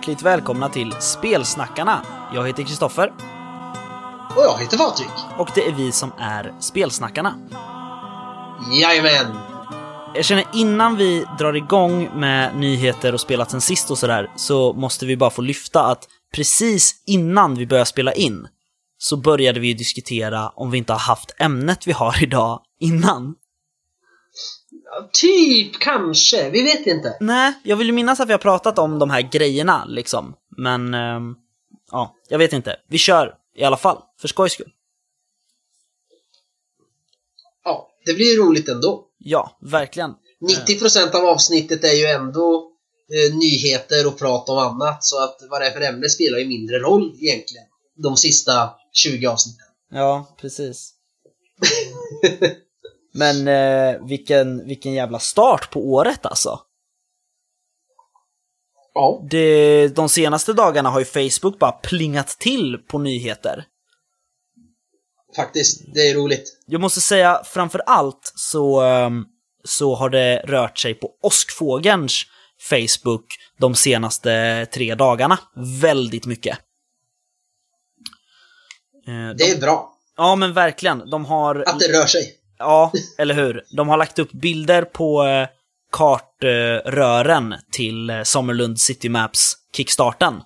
Hjärtligt välkomna till Spelsnackarna. Jag heter Kristoffer Och jag heter Patrik. och det är vi som är Spelsnackarna. Jajamän! Jag känner innan vi drar igång med nyheter och spelat sen sist och sådär, så måste vi bara få lyfta att precis innan vi började spela in så började vi diskutera om vi inte har haft ämnet vi har idag innan. Typ, kanske. Vi vet inte. Nej, jag vill ju minnas att vi har pratat om de här grejerna liksom, men ehm, ja, jag vet inte. Vi kör i alla fall, för skojs skull. Ja, det blir ju roligt ändå. Ja, verkligen. 90% av avsnittet är ju ändå eh, nyheter och prat om annat, så att vad det är för ämne spelar ju mindre roll egentligen. De sista 20 avsnitten. Ja, precis. Men eh, vilken, vilken jävla start på året alltså. Ja, Det, de senaste dagarna har ju Facebook bara plingat till på nyheter. faktiskt. Det är roligt. Jag måste säga, framför allt så, ehm, så har det rört sig på Åskfågelns Facebook de senaste tre dagarna. Väldigt mycket. Eh, Det de, är bra ja men verkligen, de har... att det rör sig. Ja, eller hur? De har lagt upp bilder på eh, kartrören till eh, Sommerlund City Maps kickstarten.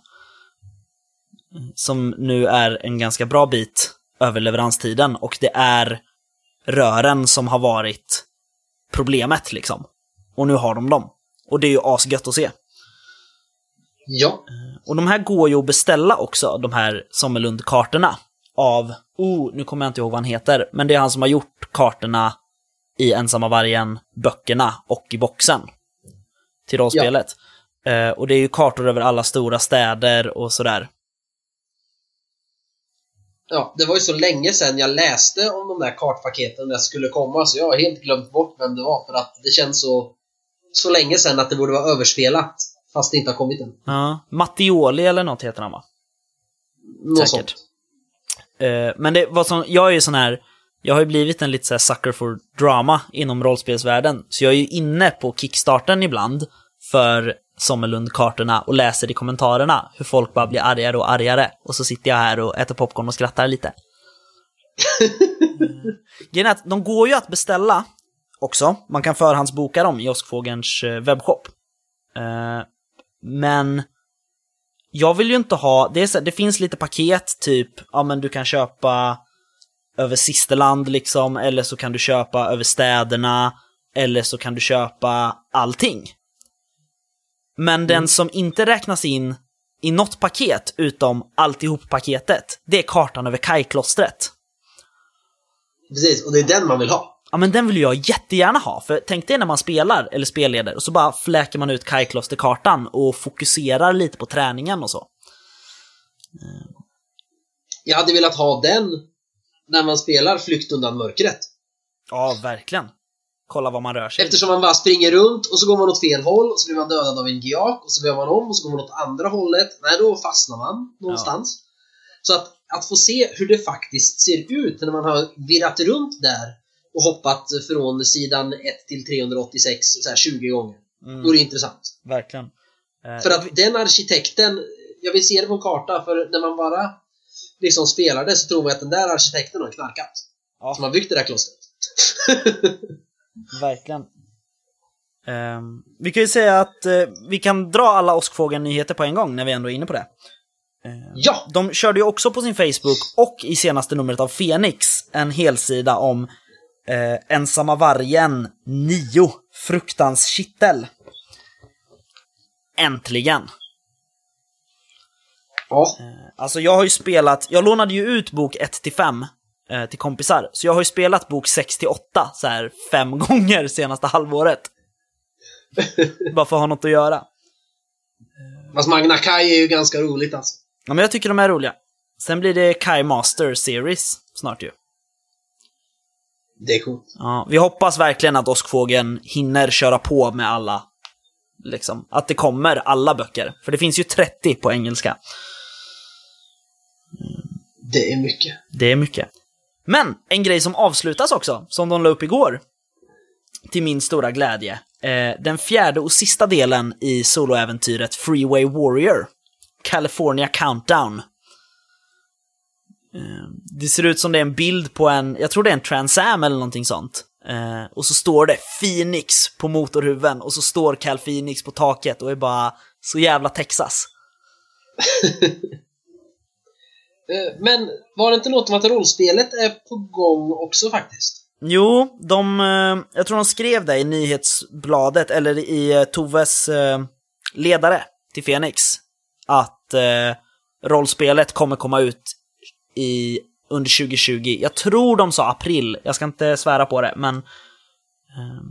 Som nu är en ganska bra bit över leveranstiden och det är rören som har varit problemet liksom. Och nu har de dem. Och det är ju asgött att se. Ja, Och de här går ju att beställa också, de här Sommerlund-kartorna. Av, oh, nu kommer jag inte ihåg vad han heter, men det är han som har gjort kartorna i Ensamma Vargen-böckerna och i boxen. Till rollspelet. Eh, och det är ju kartor över alla stora städer och sådär. ja, det var ju så länge sedan jag läste om de där kartpaketen när jag skulle komma, så jag har helt glömt bort vem det var, för att det känns så, så länge sedan att det borde vara överspelat, fast det inte har kommit än. Ja. Mattioli eller något heter han va? Något Säkert. sånt. Eh, men det var som, jag är ju sån här, jag har ju blivit en lite så här sucker for drama inom rollspelsvärlden. Så jag är ju inne på Kickstarten ibland för Sommerlund-kartorna och läser i kommentarerna hur folk bara blir argare och argare. Och så sitter jag här och äter popcorn och skrattar lite. Eh, grejen är att de går ju att beställa också. Man kan förhandsboka dem i Åskfågelns eh, webbshop. Men jag vill ju inte ha, det, är så, det finns lite paket, typ, ja men du kan köpa över Sisterland liksom, eller så kan du köpa över städerna, eller så kan du köpa allting. Men den som inte räknas in i något paket, utom alltihop-paketet, det är kartan över Kajklostret. Precis, och det är den man vill ha. Ja men den vill jag jättegärna ha, för tänk dig när man spelar eller spelleder och så bara fläker man ut Kajkloster-kartan och fokuserar lite på träningen och så. Jag hade velat ha den när man spelar Flykt undan mörkret. Ja, verkligen. Kolla var man rör sig. Eftersom man bara springer runt och så går man åt fel håll och så blir man dödad av en giak och så gör man om och så går man åt andra hållet. Nej, då fastnar man någonstans. Så att, att få se hur det faktiskt ser ut när man har virrat runt där och hoppat från sidan 1 till 386 så här 20 gånger. Mm, det intressant. verkligen. Eh, För att den arkitekten, jag vill se det på en karta för när man bara liksom spelar det så tror man att den där arkitekten har knarkat. ja, Som har byggt det där klostret. verkligen. Ehm, vi kan ju säga att eh, vi kan dra alla Åskfågeln-nyheter på en gång när vi ändå är inne på det. ja! De körde ju också på sin Facebook och i senaste numret av Fenix en helsida om eh, Ensamma vargen 9, Fruktans kittel. Äntligen! Ja, Alltså jag har ju spelat, jag lånade ju ut bok 1 till 5 eh, till kompisar, så jag har ju spelat bok 6 till 8 så här fem gånger senaste halvåret. Bara för att ha något att göra. fast Magna Kai är ju ganska roligt alltså. Ja, men jag tycker de är roliga. Sen blir det Kai Master Series snart ju. Det är coolt. Ja, vi hoppas verkligen att Åskfågeln hinner köra på med alla. Liksom, att det kommer alla böcker. För det finns ju 30 på engelska. Det är mycket. Det är mycket. Men en grej som avslutas också, som de la upp igår. Till min stora glädje, eh, den fjärde och sista delen i soloäventyret Freeway Warrior. California Countdown. Eh, det ser ut som det är en bild på en, jag tror det är en Trans Am eller någonting sånt. Eh, och så står det Phoenix på motorhuven och så står Cal Phoenix på taket och är bara så jävla Texas. Eh, Men var det inte något om att rollspelet är på gång också faktiskt? Jo, de, jag tror de skrev det i nyhetsbladet, eller i Toves ledare till Fenix, att rollspelet kommer komma ut i, under 2020. Jag tror de sa april, jag ska inte svära på det, men eh,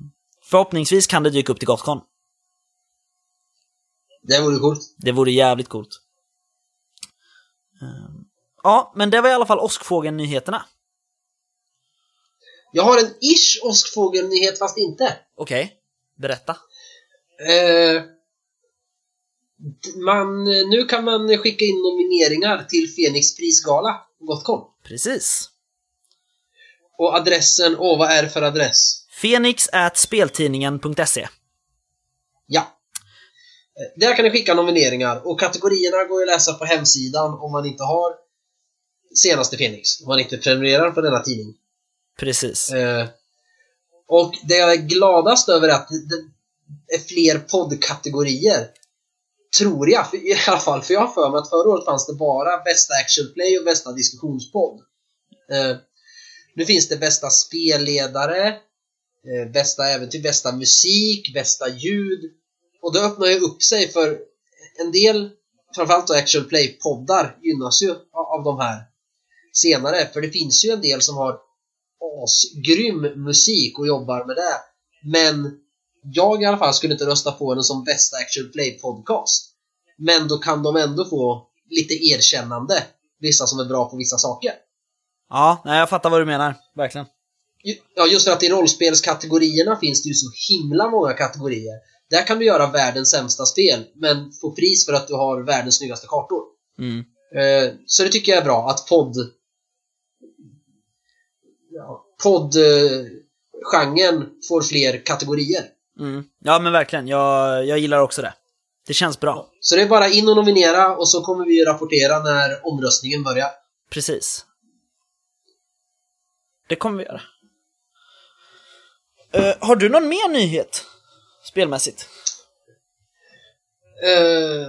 förhoppningsvis kan det dyka upp till Gothcon. Det vore coolt. Det vore jävligt coolt. Eh, ja, men det var i alla fall Åskfågeln-nyheterna. Jag har en ish åskfågelnyhet fast inte. Okej, berätta. Eh, man, nu kan man skicka in nomineringar till Fenix prisgala Gothcon. Precis. Och adressen, åh vad är det för adress? Fenix at speltidningen.se. Ja. Eh, Där kan ni skicka nomineringar och kategorierna går ju att läsa på hemsidan om man inte har senaste Fenix, om man inte prenumererar på denna tidning. Precis. Eh, och det jag är gladast över är att det är fler poddkategorier. Tror jag, för, i alla fall. För jag har för mig att förra året fanns det bara bästa Actionplay och bästa diskussionspodd. Eh, nu finns det bästa spelledare, eh, bästa äventyr, bästa musik, bästa ljud. Och det öppnar ju upp sig för en del, framförallt då action play-poddar gynnas ju av de här senare. För det finns ju en del som har asgrym musik och jobbar med det. Men jag i alla fall skulle inte rösta på den som bästa action play podcast. Men då kan de ändå få lite erkännande. Vissa som är bra på vissa saker. Ja, nej, jag fattar vad du menar. Verkligen. Ja, just för att i rollspelskategorierna finns det ju så himla många kategorier. Där kan du göra världens sämsta spel, men få pris för att du har världens snyggaste kartor. Mm. Eh, Så det tycker jag är bra, att podd... Ja, podd-genren får fler kategorier. Mm. Ja, men verkligen. Jag, jag gillar också det. Det känns bra. Så det är bara in och nominera och så kommer vi rapportera när omröstningen börjar. Precis. Det kommer vi göra. Eh, har du någon mer nyhet? Spelmässigt? Eh,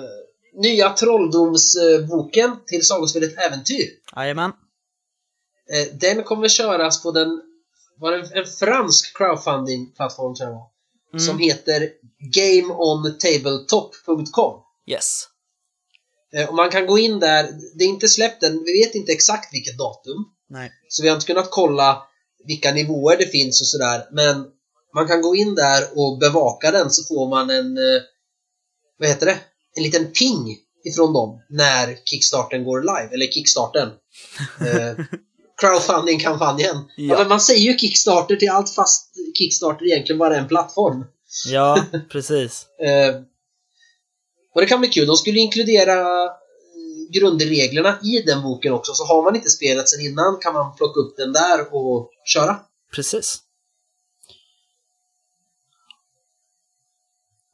nya Trolldomsboken till sagospelet Äventyr. Jajamän. Eh, den kommer köras på den, var det en fransk crowdfunding-plattform tror jag Mm. som heter gameontabletop.com. Yes. Eh, och man kan gå in där, det är inte släppt än, vi vet inte exakt vilket datum, Nej. så vi har inte kunnat kolla vilka nivåer det finns och sådär, men man kan gå in där och bevaka den så får man en, eh, vad heter det, en liten ping ifrån dem när Kickstarten går live, eller Kickstarten. Crowdfunding-kampanjen. Ja. Ja. men man säger ju Kickstarter till allt fast Kickstarter egentligen bara är en plattform. Ja, precis. Eh, och det kan bli kul. De skulle inkludera eh, grundreglerna i den boken också, så har man inte spelat sen innan kan man plocka upp den där och köra. Precis.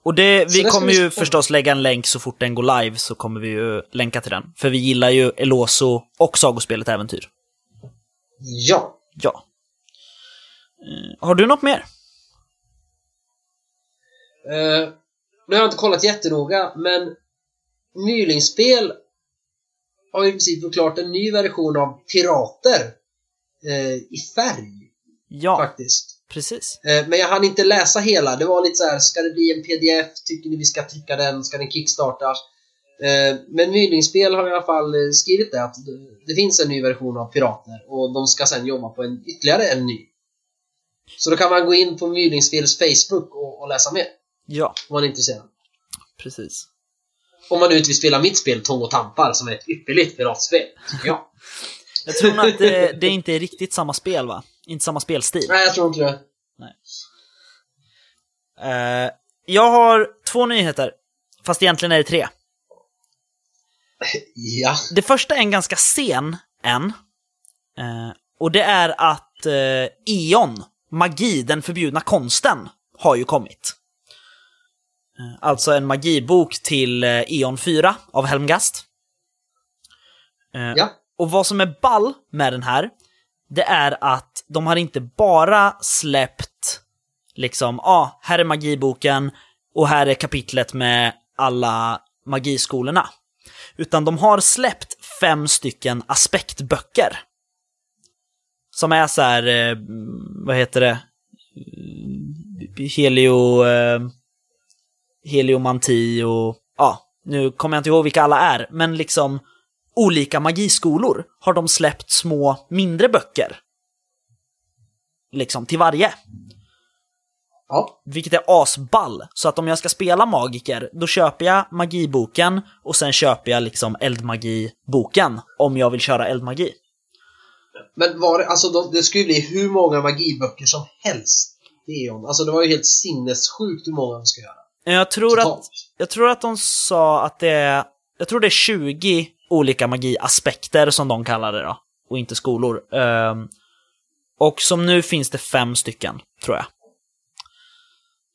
Och det, vi det kommer ju förstås lägga en länk så fort den går live så kommer vi ju länka till den. För vi gillar ju Eloso och sagospelet Äventyr. Ja. Ja. Eh, har du något mer? Eh, nu har jag inte kollat jättenoga, men Mylingspel har i princip gjort klart en ny version av Pirater eh, i färg, Ja, faktiskt. precis. Eh, Men jag hann inte läsa hela. Det var lite så här, ska det bli en pdf? Tycker ni vi ska trycka den? Ska den kickstartas? Eh, Men Mylingspel har i alla fall eh, skrivit det att det- finns en ny version av Pirater och de ska sen jobba på en ytterligare en ny. Så då kan man gå in på Mylingspels Facebook och, och läsa mer Ja, om man är intresserad. precis. Om man nu inte vill spela mitt spel Tång och Tampar som är ett ypperligt piratspel, tycker jag. Tror nog att det, det inte är riktigt samma spel va? Inte samma spelstil. Nej, jag tror inte det. Eh, jag har två nyheter, fast egentligen är det tre. Ja. Det första är en ganska sen än. Eh, och det är att eh, E.ON, magi, den förbjudna konsten, har ju kommit. Eh, Alltså en magibok till eh, Eon 4 av Helmgast. Eh, Ja. Och vad som är ball med den här, det är att de har inte bara släppt liksom, ja, ah, här är magiboken och här är kapitlet med alla magiskolorna. Utan de har släppt fem stycken aspektböcker. Som är så här, eh, vad heter det? Helio... Eh, heliomanti och ja, nu kommer jag inte ihåg vilka alla är, men liksom olika magiskolor har de släppt små mindre böcker. Liksom till varje. Ja. Vilket är asball. Så att om jag ska spela magiker, då köper jag magiboken och sen köper jag liksom eldmagiboken om jag vill köra eldmagi. Men var det, alltså de, det skulle bli hur många magiböcker som helst. Eon. Alltså det var ju helt sinnessjukt hur många de ska göra. Jag tror att, jag tror att de sa att det är, jag tror det är 20 olika magiaspekter som de kallar det då. Och inte skolor. Ehm, och som nu finns det fem stycken, tror jag.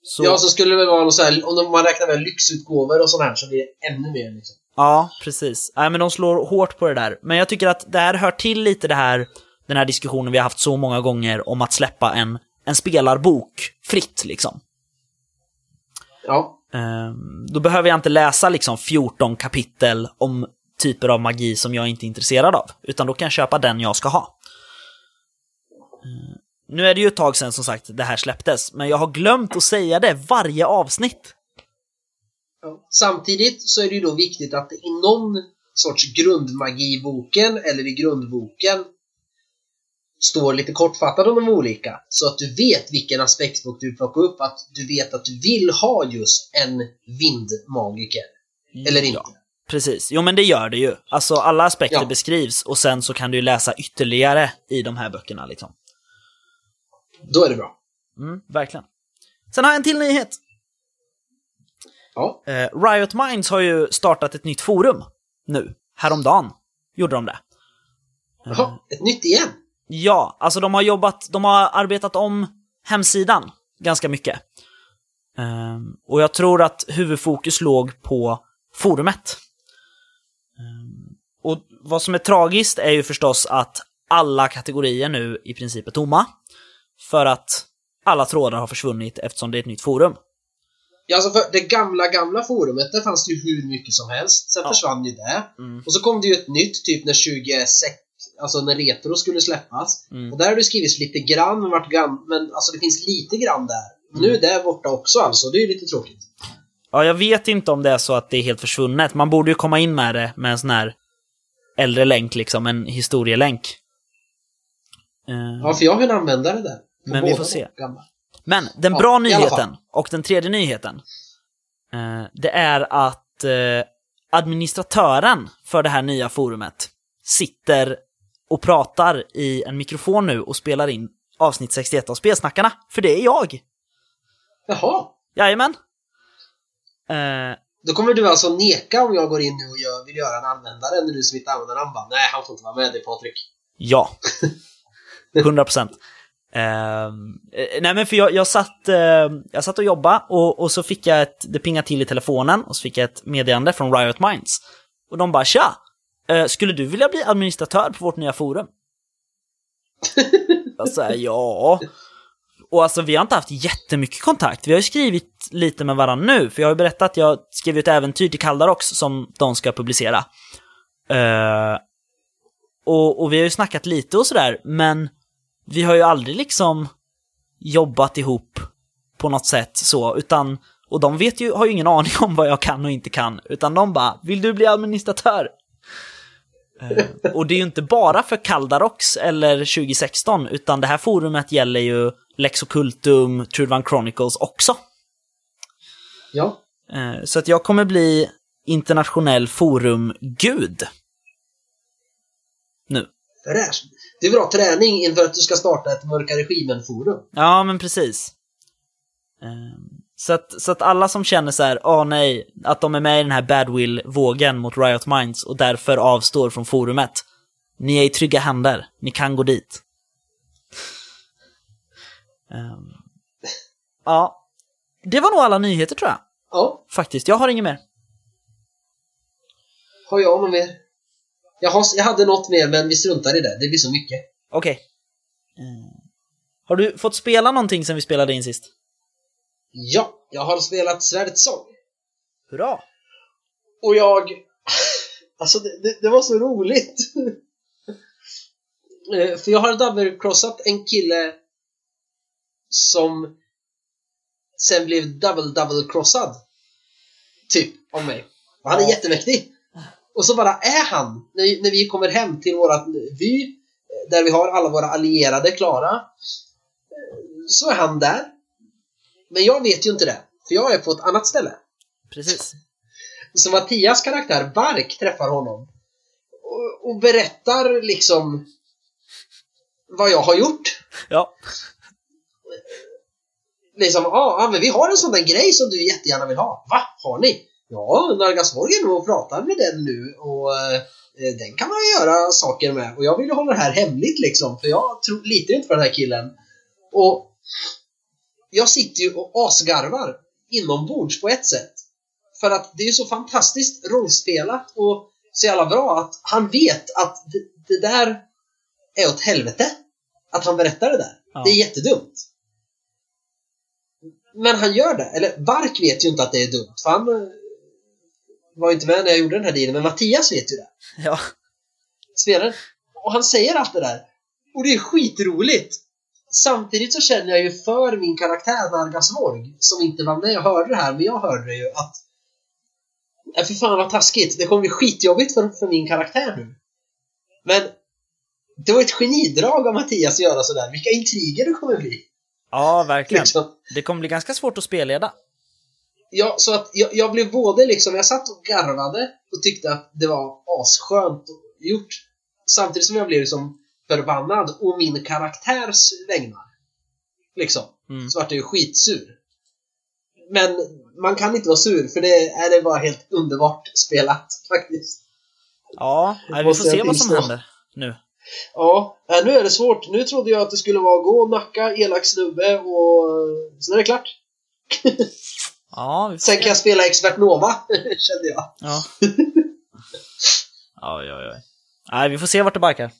Så, Ja, så skulle det väl vara något så här, om man räknar med lyxutgåvor och sånt här så blir det ännu mer liksom. Ja, precis. Nej, men de slår hårt på det där. Men jag tycker att det här hör till lite det här, den här diskussionen vi har haft så många gånger om att släppa en, en spelarbok fritt, liksom. Ja. Ehm, då behöver jag inte läsa liksom 14 kapitel om typer av magi som jag inte är intresserad av, utan då kan jag köpa den jag ska ha. Nu är det ju ett tag sedan som sagt det här släpptes, men jag har glömt att säga det varje avsnitt. Ja. Samtidigt så är det ju då viktigt att i någon sorts grundmagiboken eller i grundboken står lite kortfattat om de olika. Så att du vet vilken aspektbok du plockar upp. Att du vet att du vill ha just en vindmagiker. Eller inte. Ja, precis. Jo, men det gör det ju. Alltså alla aspekter Ja. beskrivs och sen så kan du läsa ytterligare i de här böckerna liksom. Då är det bra. Mm, verkligen. Sen har jag en till nyhet. Ja. Eh, Riot Minds har ju startat ett nytt forum nu. Häromdagen gjorde de det. Jaha, ett nytt igen. Ja, alltså de har jobbat, de har arbetat om hemsidan ganska mycket. Ehm, och jag tror att huvudfokus låg på forumet. Ehm, och vad som är tragiskt är ju förstås att alla kategorier nu i princip är tomma. För att alla trådar har försvunnit eftersom det är ett nytt forum. Ja, alltså för det gamla, gamla forumet, där fanns det ju hur mycket som helst. Sen Ja. försvann ju det. Mm. Och så kom det ju ett nytt, typ när 26, alltså när Retro skulle släppas. Mm. Och där har det skrivits lite grann, men vart grann, men alltså det finns lite grann där. Mm. Nu är det borta också alltså, det är ju lite tråkigt. Ja, jag vet inte om det är så att det är helt försvunnet. Man borde ju komma in med det med en sån här äldre länk, liksom, en historielänk. Eh, Ja, för jag har en användare där. Men vi får se. Men den Ja, bra nyheten, och den tredje nyheten, eh, det är att eh, administratören för det här nya forumet sitter och pratar i en mikrofon nu och spelar in avsnitt 61 av Spelsnackarna, för det är jag! Jaha. Jajamän! Eh, Då kommer du alltså neka om jag går in nu och gör, vill göra en användare när du som inte använder bara, Nej, han får inte vara med, är Patrik. Ja. 100 procent. Ehm, eh, nej men för jag, jag, satt, uh, jag satt och jobbade och, och så fick jag ett, det pingade till i telefonen och så fick jag ett meddelande från Riot Minds. Och de bara tja, uh, skulle du vilja bli administratör på vårt nya forum? jag sa ja. Och alltså vi har inte haft jättemycket kontakt. Vi har ju skrivit lite med varandra nu, för jag har ju berättat att jag skrev ett äventyr till Kaldarox som de ska publicera. Och, och vi har ju snackat lite och sådär, men vi har ju aldrig liksom jobbat ihop på något sätt så, utan och de vet ju, har ju ingen aning om vad jag kan och inte kan, utan de bara “Vill du bli administratör?” Eh, Och det är ju inte bara för Kaldarox eller 2016, utan det här forumet gäller ju Lex Occultum, Trudvan Chronicles också. Ja. Eh, Så att jag kommer bli internationell forumgud. Nu. Fräscht. Det är bra träning inför att du ska starta ett Mörka Regimen-forum. Ja, men precis. Ehm, Så att, så att alla som känner så här, åh nej, att de är med i den här badwill-vågen mot Riot Minds och därför avstår från forumet. Ni är i trygga händer, ni kan gå dit. Ehm, Ja, det var nog alla nyheter tror jag. Ja, faktiskt. Jag har inget mer. har jag något mer? Jag, har, jag hade något mer, men vi struntar i det. Det blir så mycket. Okej. Eh, Har du fått spela någonting sen vi spelade in sist? Ja, jag har spelat Svärdets sång. Hurra! Och jag... Alltså, det, det, det var så roligt! Eh, För jag har double-crossat en kille som sen blev double-double-crossad. Typ, av mig. Och han är Ja. jättemäktig! Och så bara är han, när vi, när vi kommer hem till vårat vy, där vi har alla våra allierade klara, så är han där. Men jag vet ju inte det, för jag är på ett annat ställe. Precis. Så Mattias karaktär, Bark, träffar honom och, och berättar liksom vad jag har gjort. Ja. Liksom, ja, ah, men vi har en sån där grej som du jättegärna vill ha. Va? Har ni? Ja, Nargasvorg är nog och pratar med den nu och eh, den kan man göra saker med. Och jag vill hålla det här hemligt liksom, för jag tror, litar inte på den här killen. Och jag sitter ju och asgarvar inombords på ett sätt. För att det är så fantastiskt rollspelat och så jävla bra att han vet att det, det där är åt helvete. Att han berättar det där. Ja. Det är jättedumt. Men han gör det. Eller Bark vet ju inte att det är dumt, för han var ju inte med när jag gjorde den här dealen, men Mattias vet ju det. Ja. Spelaren. Och han säger allt det där. Och det är skitroligt! Samtidigt så känner jag ju för min karaktär Nargasvorg, som inte var med och hörde det här, men jag hörde det ju att Ja, för fan vad taskigt. Det kommer bli skitjobbigt för, för min karaktär nu. Men det var ett genidrag av Mattias att göra sådär. Vilka intriger det kommer bli. Ja, verkligen. Liksom. Det kommer bli ganska svårt att spelleda. Ja, så att jag, jag blev både liksom, jag satt och garvade och tyckte att det var asskönt gjort. Samtidigt som jag blev liksom förbannad å min karaktärs vägnar. Liksom. Mm. Så vart jag ju skitsur. Men man kan inte vara sur för det är det bara helt underbart spelat faktiskt. Ja, nej, vi får se vad som händer nu. Ja, nu är det svårt. Nu trodde jag att det skulle vara gå och nacka, elak snubbe och sen är det klart. Ja, vi får Sen se. kan jag spela expert Nova, kände jag. Ja. Oj, oj, oj. Nej, vi får se vart det barkar.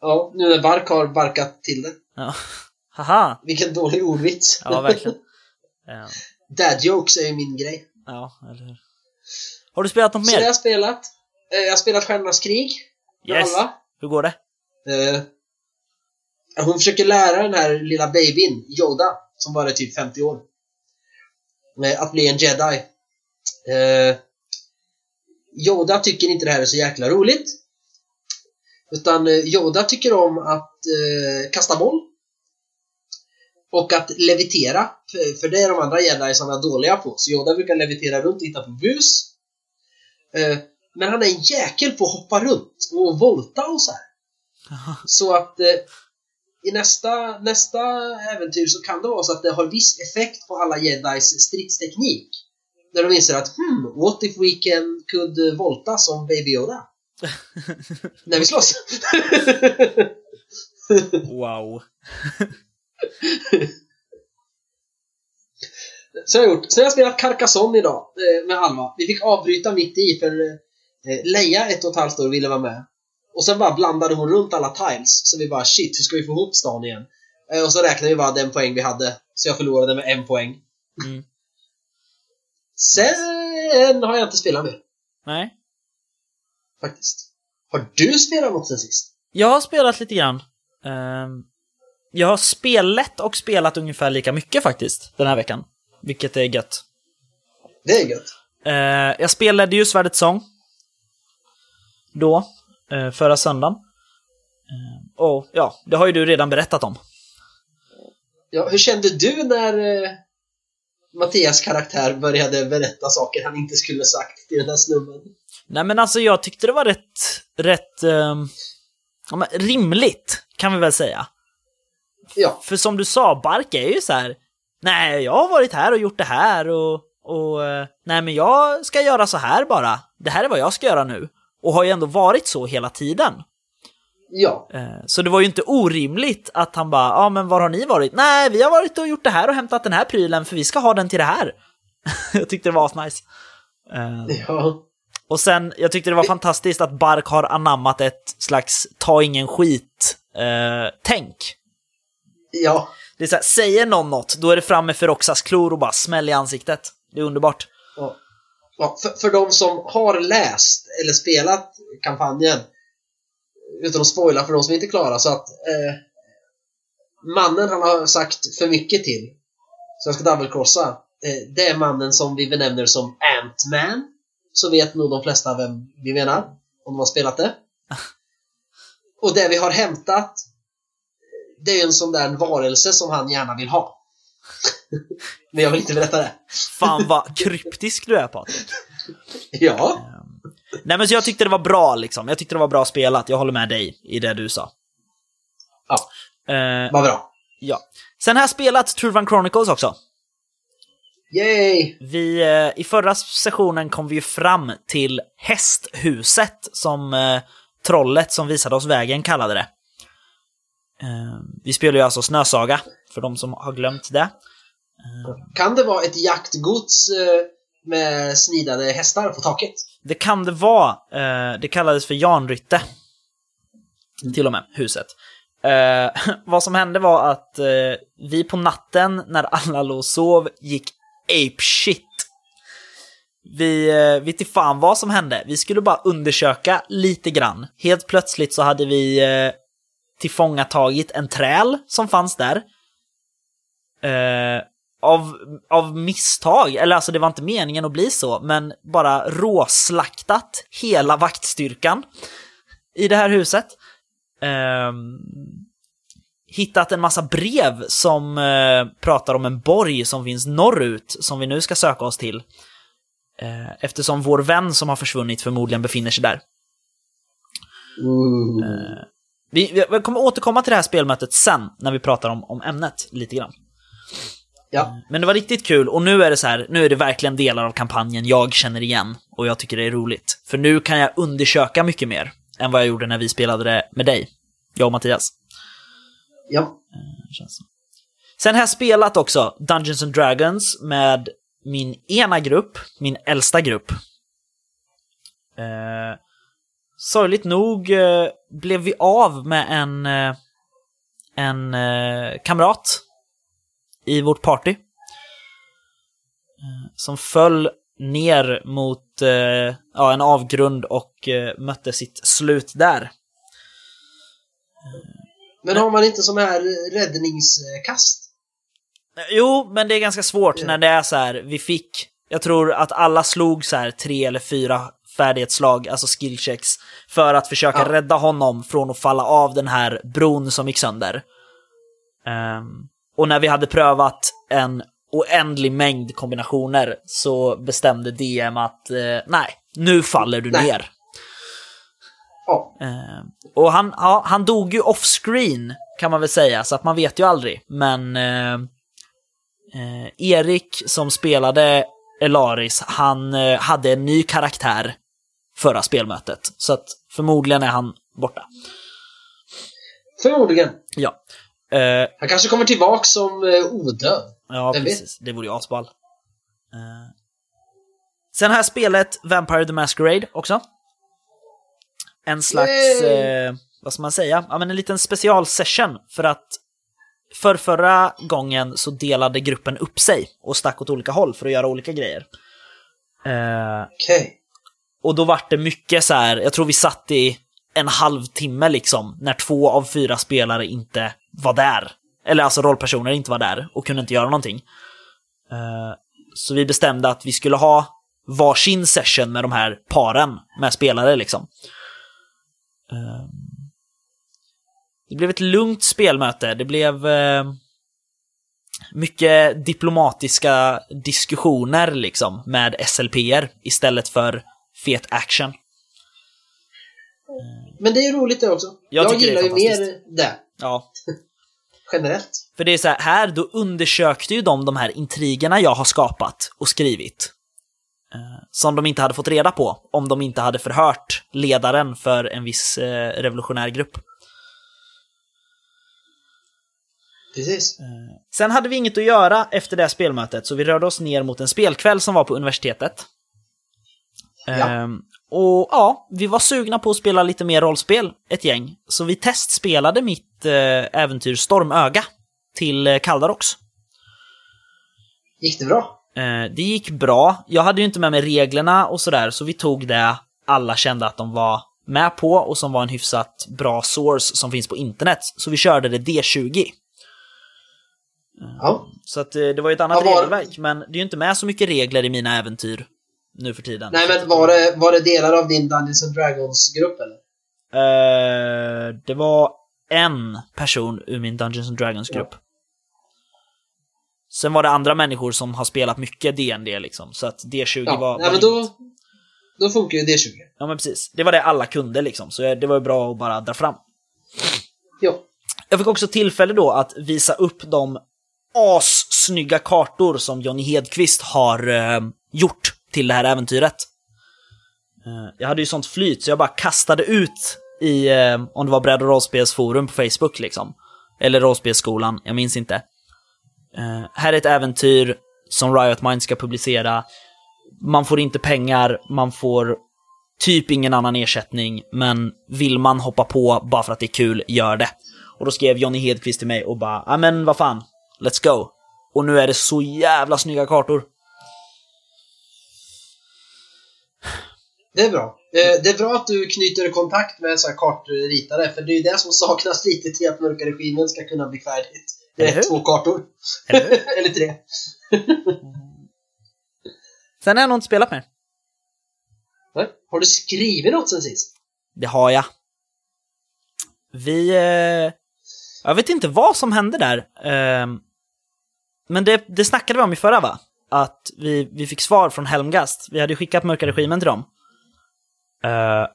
Ja, nu när Bark har barkat till det. Ja. Haha! Vilken dålig ordvits. Ja, verkligen. Ja, Dad jokes är ju min grej. ja eller hur. Har du spelat något Så det har mer? jag spelat. Eh, Jag har spelat Stjärnornas krig. Yes! Alva. Hur går det? Eh, Hon försöker lära den här lilla babyn, Yoda, som bara är typ 50 år, eh, att bli en jedi. Eh, Yoda tycker inte det här är så jäkla roligt. Utan eh, Yoda tycker om att eh, kasta boll. Och att levitera, för- för det är de andra jedisarna dåliga på. Så Yoda brukar levitera runt och hitta på bus. Eh, men han är en jäkel på att hoppa runt och volta och så här. Så att eh, i nästa, nästa äventyr så kan det vara så att det har viss effekt på alla jedis stridsteknik. När de inser att hmm, what if we can, could volta som Baby Yoda? När vi slåss. Wow. Så har jag gjort. Sen har jag spelat Carcassonne idag eh, med Alma. Vi fick avbryta mitt i för eh, Leia, ett och ett halvt år, ville vara med. Och sen bara blandade hon runt alla tiles. Så vi bara shit, hur ska vi få ihop stan igen? Eh, och så räknade vi bara den poäng vi hade. Så jag förlorade med en poäng. Mm. Sen har jag inte spelat mer, Nej. faktiskt. Har du spelat något sen sist? Jag har spelat lite grann. Ehm, jag har spelat och spelat ungefär lika mycket faktiskt, den här veckan. Vilket är gött. Det är gött. Eh, jag spelade ju Svärdets sång. Då, eh, förra söndagen. Eh, och ja, det har ju du redan berättat om. Ja, hur kände du när eh, Mattias karaktär började berätta saker han inte skulle sagt till den här snubben? Nej men alltså jag tyckte det var rätt, rätt men rimligt, kan vi väl säga. Ja, För som du sa, Bark är ju så här. Nej, jag har varit här och gjort det här och, och eh, nej men jag ska göra så här bara. Det här är vad jag ska göra nu. Och har ju ändå varit så hela tiden. Ja. Eh, Så det var ju inte orimligt att han bara, ja men var har ni varit? Nej, vi har varit och gjort det här och hämtat den här prylen för vi ska ha den till det här. jag tyckte det var asnice. Eh, Ja. Och sen, jag tyckte det var fantastiskt att Bark har anammat ett slags ta ingen skit-tänk. Ja. det är så här, säger någon något, då är det fram med Feroxas klor och bara smäll i ansiktet. Det är underbart. Ja. Ja, för, för de som har läst eller spelat kampanjen, utan att spoila för de som inte är klara, så att eh, mannen han har sagt för mycket till, så jag ska double-crossa, eh, det är mannen som vi benämner som Ant-Man. Så vet nog de flesta vem vi menar, om de har spelat det. Och det vi har hämtat, det är en sån där varelse som han gärna vill ha. Men jag vill inte berätta det. Fan vad kryptisk du är Patrik. Ja. Nej men så jag tyckte det var bra liksom. Jag tyckte det var bra spelat. Jag håller med dig i det du sa. Ja, Eh, vad bra. ja. Sen har jag spelat Run Chronicles också. Yay! Vi, eh, I förra sessionen kom vi ju fram till hästhuset som eh, trollet som visade oss vägen kallade det. Eh, vi spelar ju alltså Snösaga, för de som har glömt det. Kan det vara ett jaktgods eh, med snidade hästar på taket? Det kan det vara. Eh, det kallades för Janrytte. Till och med, huset. Eh, vad som hände var att eh, vi på natten, när alla låg och sov, gick ape shit. Vi vet inte fan vad som hände. Vi skulle bara undersöka lite grann. Helt plötsligt så hade vi tillfångatagit en träl som fanns där. Eh, av, av misstag, eller alltså det var inte meningen att bli så, men bara råslaktat hela vaktstyrkan i det här huset. Ehm, hittat en massa brev som eh, pratar om en borg som finns norrut, som vi nu ska söka oss till. Eh, eftersom vår vän som har försvunnit förmodligen befinner sig där. Ooh. Vi, vi- kommer återkomma till det här spelmötet sen, när vi pratar om, om ämnet lite grann. Ja. Men det var riktigt kul och nu är det så här, nu är det verkligen delar av kampanjen jag känner igen och jag tycker det är roligt. För nu kan jag undersöka mycket mer än vad jag gjorde när vi spelade det med dig, jag och Mattias. Ja. som. Sen har jag spelat också Dungeons and Dragons med min ena grupp, min äldsta grupp. Eh, sorgligt nog eh, blev vi av med en, eh, en eh, kamrat i vårt party. Som föll ner mot ja, en avgrund och mötte sitt slut där. Men har man inte sån här räddningskast? Jo, men det är ganska svårt när det är så här, vi fick, jag tror att alla slog så här tre eller fyra färdighetsslag, alltså skillchecks, för att försöka Ja. rädda honom från att falla av den här bron som gick sönder. Ehm, och när vi hade prövat en oändlig mängd kombinationer så bestämde DM att eh, nej, nu faller du Nej. ner. Ja. Eh, och han, ja, han dog ju off-screen kan man väl säga, så att man vet ju aldrig. Men eh, eh, Erik som spelade Elaris, han eh, hade en ny karaktär förra spelmötet. Så att förmodligen är han borta. Förmodligen. Ja. Eh, Han kanske kommer tillbaka som eh, odöd. ja, Vem vet? precis. Det vore ju asball. Eh, sen har jag spelat Vampire the Masquerade också. En slags, eh, vad ska man säga, ja men en liten specialsession för att för förra gången så delade gruppen upp sig och stack åt olika håll för att göra olika grejer. Eh, Okej och då vart det mycket så här, jag tror vi satt i en halvtimme liksom, när två av fyra spelare inte var där. Eller alltså rollpersoner inte var där och kunde inte göra någonting. Eh, så vi bestämde att vi skulle ha varsin session med de här paren med spelare liksom. Eh, det blev ett lugnt spelmöte. Det blev eh, mycket diplomatiska diskussioner liksom med SLPR istället för fet action. Men det är ju roligt det också. Jag, jag gillar ju mer det. Ja. Generellt. För det är så här, här då undersökte ju de de här intrigerna jag har skapat och skrivit. Eh, som de inte hade fått reda på om de inte hade förhört ledaren för en viss eh, revolutionär grupp. Precis. Eh, sen hade vi inget att göra efter det här spelmötet så vi rörde oss ner mot en spelkväll som var på universitetet. Ja. Ehm, och ja, vi var sugna på att spela lite mer rollspel, ett gäng. Så vi testspelade mitt eh, äventyr Stormöga till eh, Kaldarox. Gick det bra? Eh, det gick bra. Jag hade ju inte med mig reglerna och sådär, så vi tog det alla kände att de var med på och som var en hyfsat bra source som finns på internet. Så vi körde det D20. Ja. Så att det var ju ett annat Ja, var- regelverk, men det är ju inte med så mycket regler i mina äventyr nu för tiden. Nej men var det, var det delar av din Dungeons and Dragons-grupp eller? Eh, det var en person ur min Dungeons and Dragons-grupp. Sen var det andra människor som har spelat mycket DND liksom, så att D20 Ja, var... nej, var men då, då funkar ju D20. Ja men precis. Det var det alla kunde liksom, så det var ju bra att bara dra fram. Jo. Jag fick också tillfälle då att visa upp de assnygga kartor som Johnny Hedqvist har eh, gjort till det här äventyret. Eh, jag hade ju sånt flyt så jag bara kastade ut i, eh, om det var bräd och rollspelsforum på Facebook liksom. Eller rollspelsskolan, jag minns inte. Eh, här är ett äventyr som Riot Mind ska publicera. Man får inte pengar, man får typ ingen annan ersättning, men vill man hoppa på bara för att det är kul, gör det. Och då skrev Johnny Hedqvist till mig och bara, ja men vad fan, let's go. Och nu är det så jävla snygga kartor. Det är bra. Eh, Det är bra att du knyter kontakt med så här kartritare, för det är ju det som saknas lite till att Mörka Regimen ska kunna bli färdigt. Det är två kartor. Eller? Eller tre. Sen har jag nog inte spelat mer. Nej. Har du skrivit något sen sist? Det har jag. Vi... Eh, jag vet inte vad som hände där. Eh, men det, det snackade vi om i förra va? Att vi, vi fick svar från Helmgast. Vi hade skickat Mörka Regimen till dem. Eh,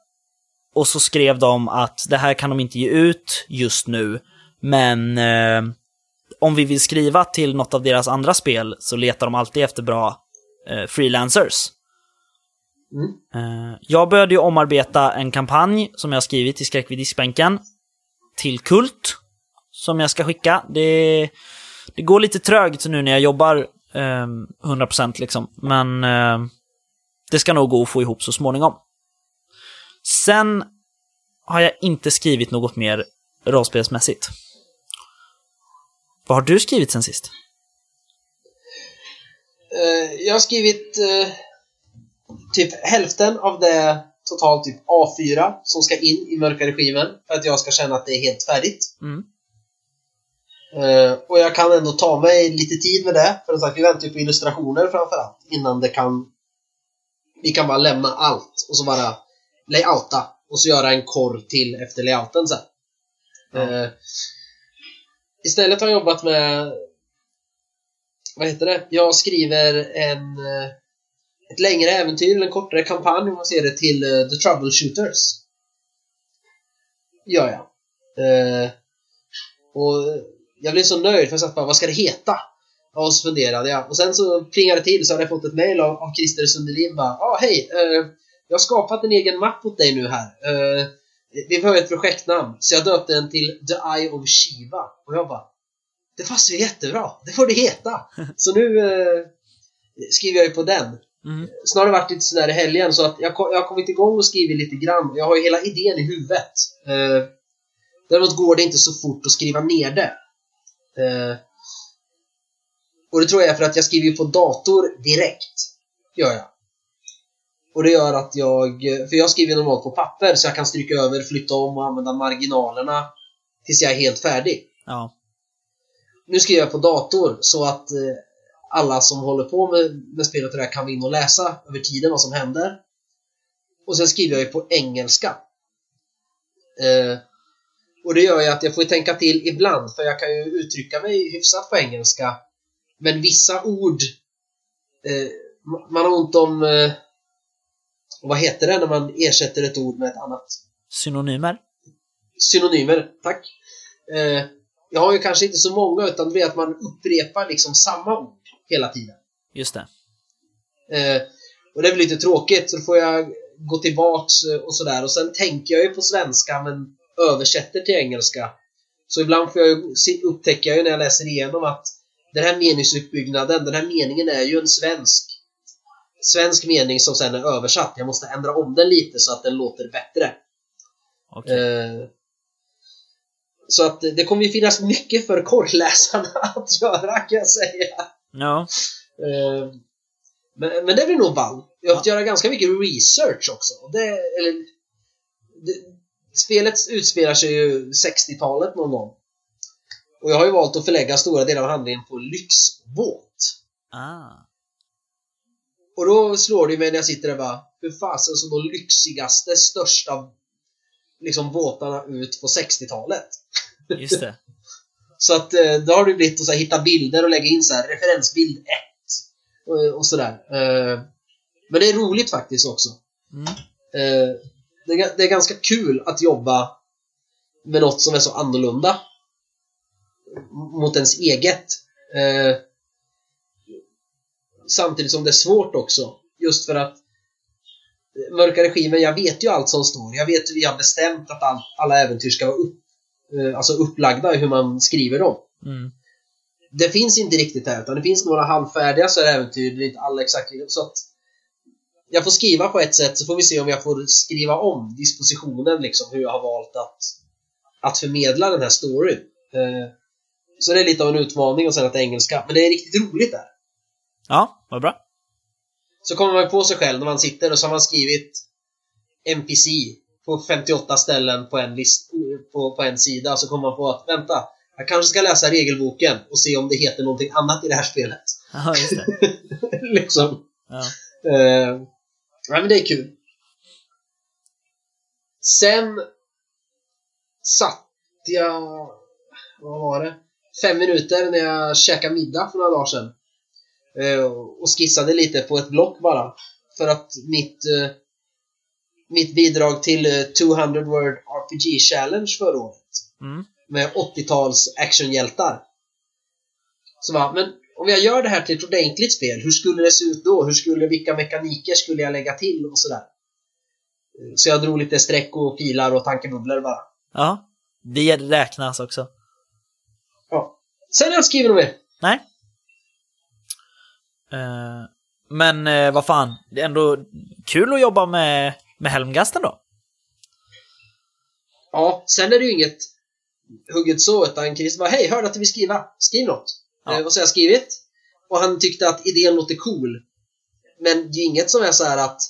och så skrev de att det här kan de inte ge ut just nu. Men eh, om vi vill skriva till något av deras andra spel så letar de alltid efter bra eh, freelancers. Mm. Jag började ju omarbeta en kampanj som jag skrivit i Skräck vid diskbänken till Kult, som jag ska skicka. Det, det går lite trögt nu när jag jobbar eh, 100% liksom, men det ska nog gå att få ihop så småningom. Sen har jag inte skrivit något mer rollspelsmässigt. Vad har du skrivit sen sist? Eh, Jag har skrivit eh, typ hälften av det totalt typ A4 som ska in i Mörka Regimen för att jag ska känna att det är helt färdigt. Mm. Eh, och jag kan ändå ta mig lite tid med det, för som sagt, vi väntar ju på illustrationer framförallt innan det kan... Vi kan bara lämna allt och så bara layouta och så göra en korr till efter layouten sen. Ja. Eh, istället har jag jobbat med... Vad heter det? Jag skriver en... eh, Ett längre äventyr, eller en kortare kampanj om man ser det, till eh, The Troubleshooters. Gör jag. Eh, och jag blev så nöjd för jag satt bara, vad ska det heta? Och så funderade jag. Och sen så plingade det till så hade jag fått ett mail av, av Christer Sundelin bara, ah, hej, eh, jag har skapat en egen mapp åt dig nu här. Eh, vi behöver ett projektnamn. Så jag döpte den till The Eye of Shiva. Och jag bara, det passar ju jättebra, det får det heta. så nu eh, skriver jag ju på den. Mm. Det varit lite sådär i helgen så att jag, jag har kommit igång och skrivit lite grann. Jag har ju hela idén i huvudet. Eh, däremot går det inte så fort att skriva ner det. Eh, och det tror jag är för att jag skriver på dator direkt. Gör jag. Och det gör att jag... För jag skriver normalt på papper så jag kan stryka över, flytta om och använda marginalerna tills jag är helt färdig. Ja. Nu skriver jag på dator så att eh, alla som håller på med, med spelet och det här kan gå in och läsa över tiden vad som händer. Och sen skriver jag ju på engelska. Eh, och det gör ju att jag får tänka till ibland för jag kan ju uttrycka mig hyfsat på engelska. Men vissa ord eh, ma- man har ont om eh, vad heter det när man ersätter ett ord med ett annat? Synonymer? synonymer, tack. Eh, jag har ju kanske inte så många utan det är att man upprepar liksom samma ord hela tiden. Just det. Eh, och det är väl lite tråkigt så då får jag gå tillbaks eh, och sådär och sen tänker jag ju på svenska men översätter till engelska. Så ibland får jag ju se- upptäcka ju när jag läser igenom att den här meningsuppbyggnaden, den här meningen är ju en svensk svensk mening som sen är översatt. Jag måste ändra om den lite så att den låter bättre. Okej. Eh, så att det kommer ju finnas mycket för korrläsarna att göra kan jag säga. Ja. Eh, men, men det blir nog ball. Jag har fått Ja. göra ganska mycket research också. Det, eller, det, spelet utspelar sig ju 60-talet någon gång. Och jag har ju valt att förlägga stora delar av handlingen på lyxbåt. Ah. Och då slår det mig när jag sitter där bara, hur fasen som de lyxigaste, största liksom båtarna ut på 60-talet. Just det. Så att eh, då har det blivit att så här, hitta bilder och lägga in så här, referensbild 1 och, och sådär. Eh, men det är roligt faktiskt också. Mm. Eh, det, är, det är ganska kul att jobba med något som är så annorlunda mot ens eget. Samtidigt som det är svårt också. Just för att eh, Mörka regimen, jag vet ju allt som står. Jag vet hur vi har bestämt att all, alla äventyr ska vara upp, eh, alltså upplagda hur man skriver dem. Mm. Det finns inte riktigt här, utan det finns några halvfärdiga så äventyr, det är inte alla exakt. Så att jag får skriva på ett sätt, så får vi se om jag får skriva om dispositionen, liksom, hur jag har valt att, att förmedla den här storyn. Eh, så det är lite av en utmaning och sen att det är engelska, men det är riktigt roligt där. Ja, vad bra. Så kommer man på sig själv när man sitter och så har man skrivit NPC på 58 ställen på en, list, på, på en sida, så kommer man på att vänta, jag kanske ska läsa regelboken och se om det heter någonting annat i det här spelet. Ja, just det. liksom. Ja. Ja, men det är kul. Sen satt jag, vad var det? Fem minuter när jag käkade middag för några dagar sedan. Eh, och skissade lite på ett block bara. För att mitt, eh, mitt bidrag till eh, 200 Word RPG Challenge förra året Mm. med 80-tals actionhjältar. Så va, men om jag gör det här till ett ordentligt spel, hur skulle det se ut då? Hur skulle, vilka mekaniker skulle jag lägga till och sådär? Så jag drog lite streck och pilar och tankebubblor bara. Ja. Det räknas också. Ja. Sen har jag inte skrivit mer. Nej. Eh, men eh, vad fan, det är ändå kul att jobba med, med Helmgasten då. Ja, sen är det ju inget hugget så, utan Chris bara Hej, hörde att du vill skriva. Skriv något. Ja. Och så har jag skrivit. Och han tyckte att idén låter cool. Men det är inget som är så här att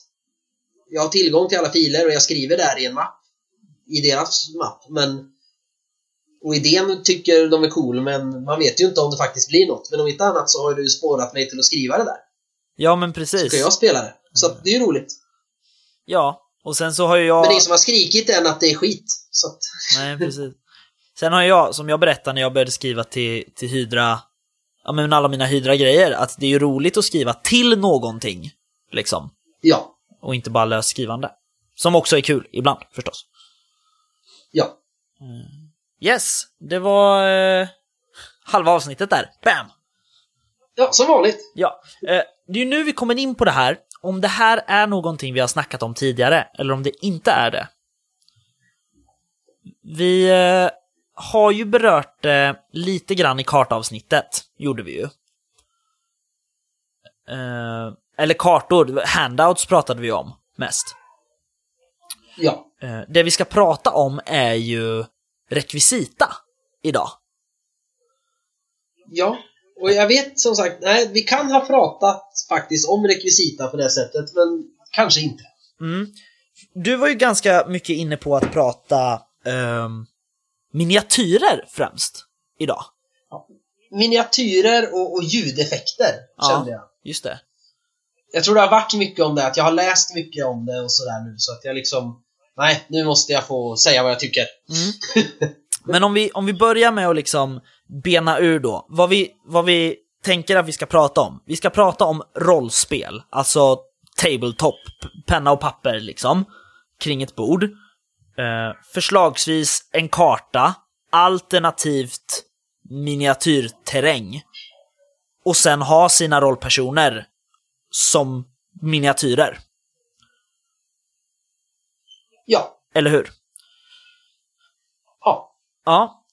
jag har tillgång till alla filer och jag skriver där i en mapp. I deras mapp. Men och idén tycker de är cool, men man vet ju inte om det faktiskt blir något. Men om inte annat så har du spårat mig till att skriva det där. Ja, men precis. Ska jag spela det? Så det är ju roligt. Ja, och sen så har ju jag... Men det är som har skrikit än att det är skit. Så att, Nej, precis. Sen har jag, som jag berättade när jag började skriva till, till Hydra, ja men alla mina Hydra-grejer, att det är ju roligt att skriva till någonting, liksom. ja. Och inte bara lösskrivande. Som också är kul, ibland förstås. Ja. Yes, det var eh, halva avsnittet där. Bam! Ja, som vanligt. Ja, eh, det är ju nu vi kommer in på det här, om det här är någonting vi har snackat om tidigare, eller om det inte är det. Vi eh, har ju berört det lite grann i kartavsnittet, gjorde vi ju. Eh, eller kartor, handouts pratade vi om mest. Ja. Eh, det vi ska prata om är ju rekvisita idag. Ja. Och jag vet som sagt, nej, vi kan ha pratat faktiskt om rekvisita på det sättet, men kanske inte. Mm. Du var ju ganska mycket inne på att prata ehm, miniatyrer främst idag. Miniatyrer och, och ljudeffekter, Ja. kände jag. Just det. Jag tror det har varit mycket om det, att jag har läst mycket om det och sådär nu, så att jag liksom... Nej, nu måste jag få säga vad jag tycker. Mm. Men om vi, om vi börjar med att liksom bena ur då, vad vi, vad vi tänker att vi ska prata om. Vi ska prata om rollspel, alltså tabletop, penna och papper liksom, kring ett bord. Eh, förslagsvis en karta, alternativt miniatyrterräng. Och sen ha sina rollpersoner som miniatyrer, Ja. eller hur? Ja. Ja.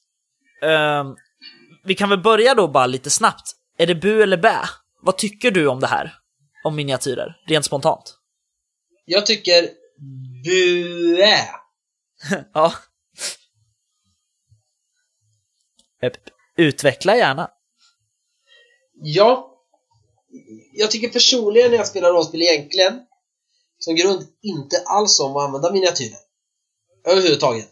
ehm, vi kan väl börja då bara lite snabbt. Är det bu eller bä? Vad tycker du om det här? Om miniatyrer, rent spontant. Jag tycker buä. ja. Utveckla gärna. Ja. Jag tycker personligen när jag spelar rollspel egentligen som grund inte alls om att använda miniatyrer. Överhuvudtaget.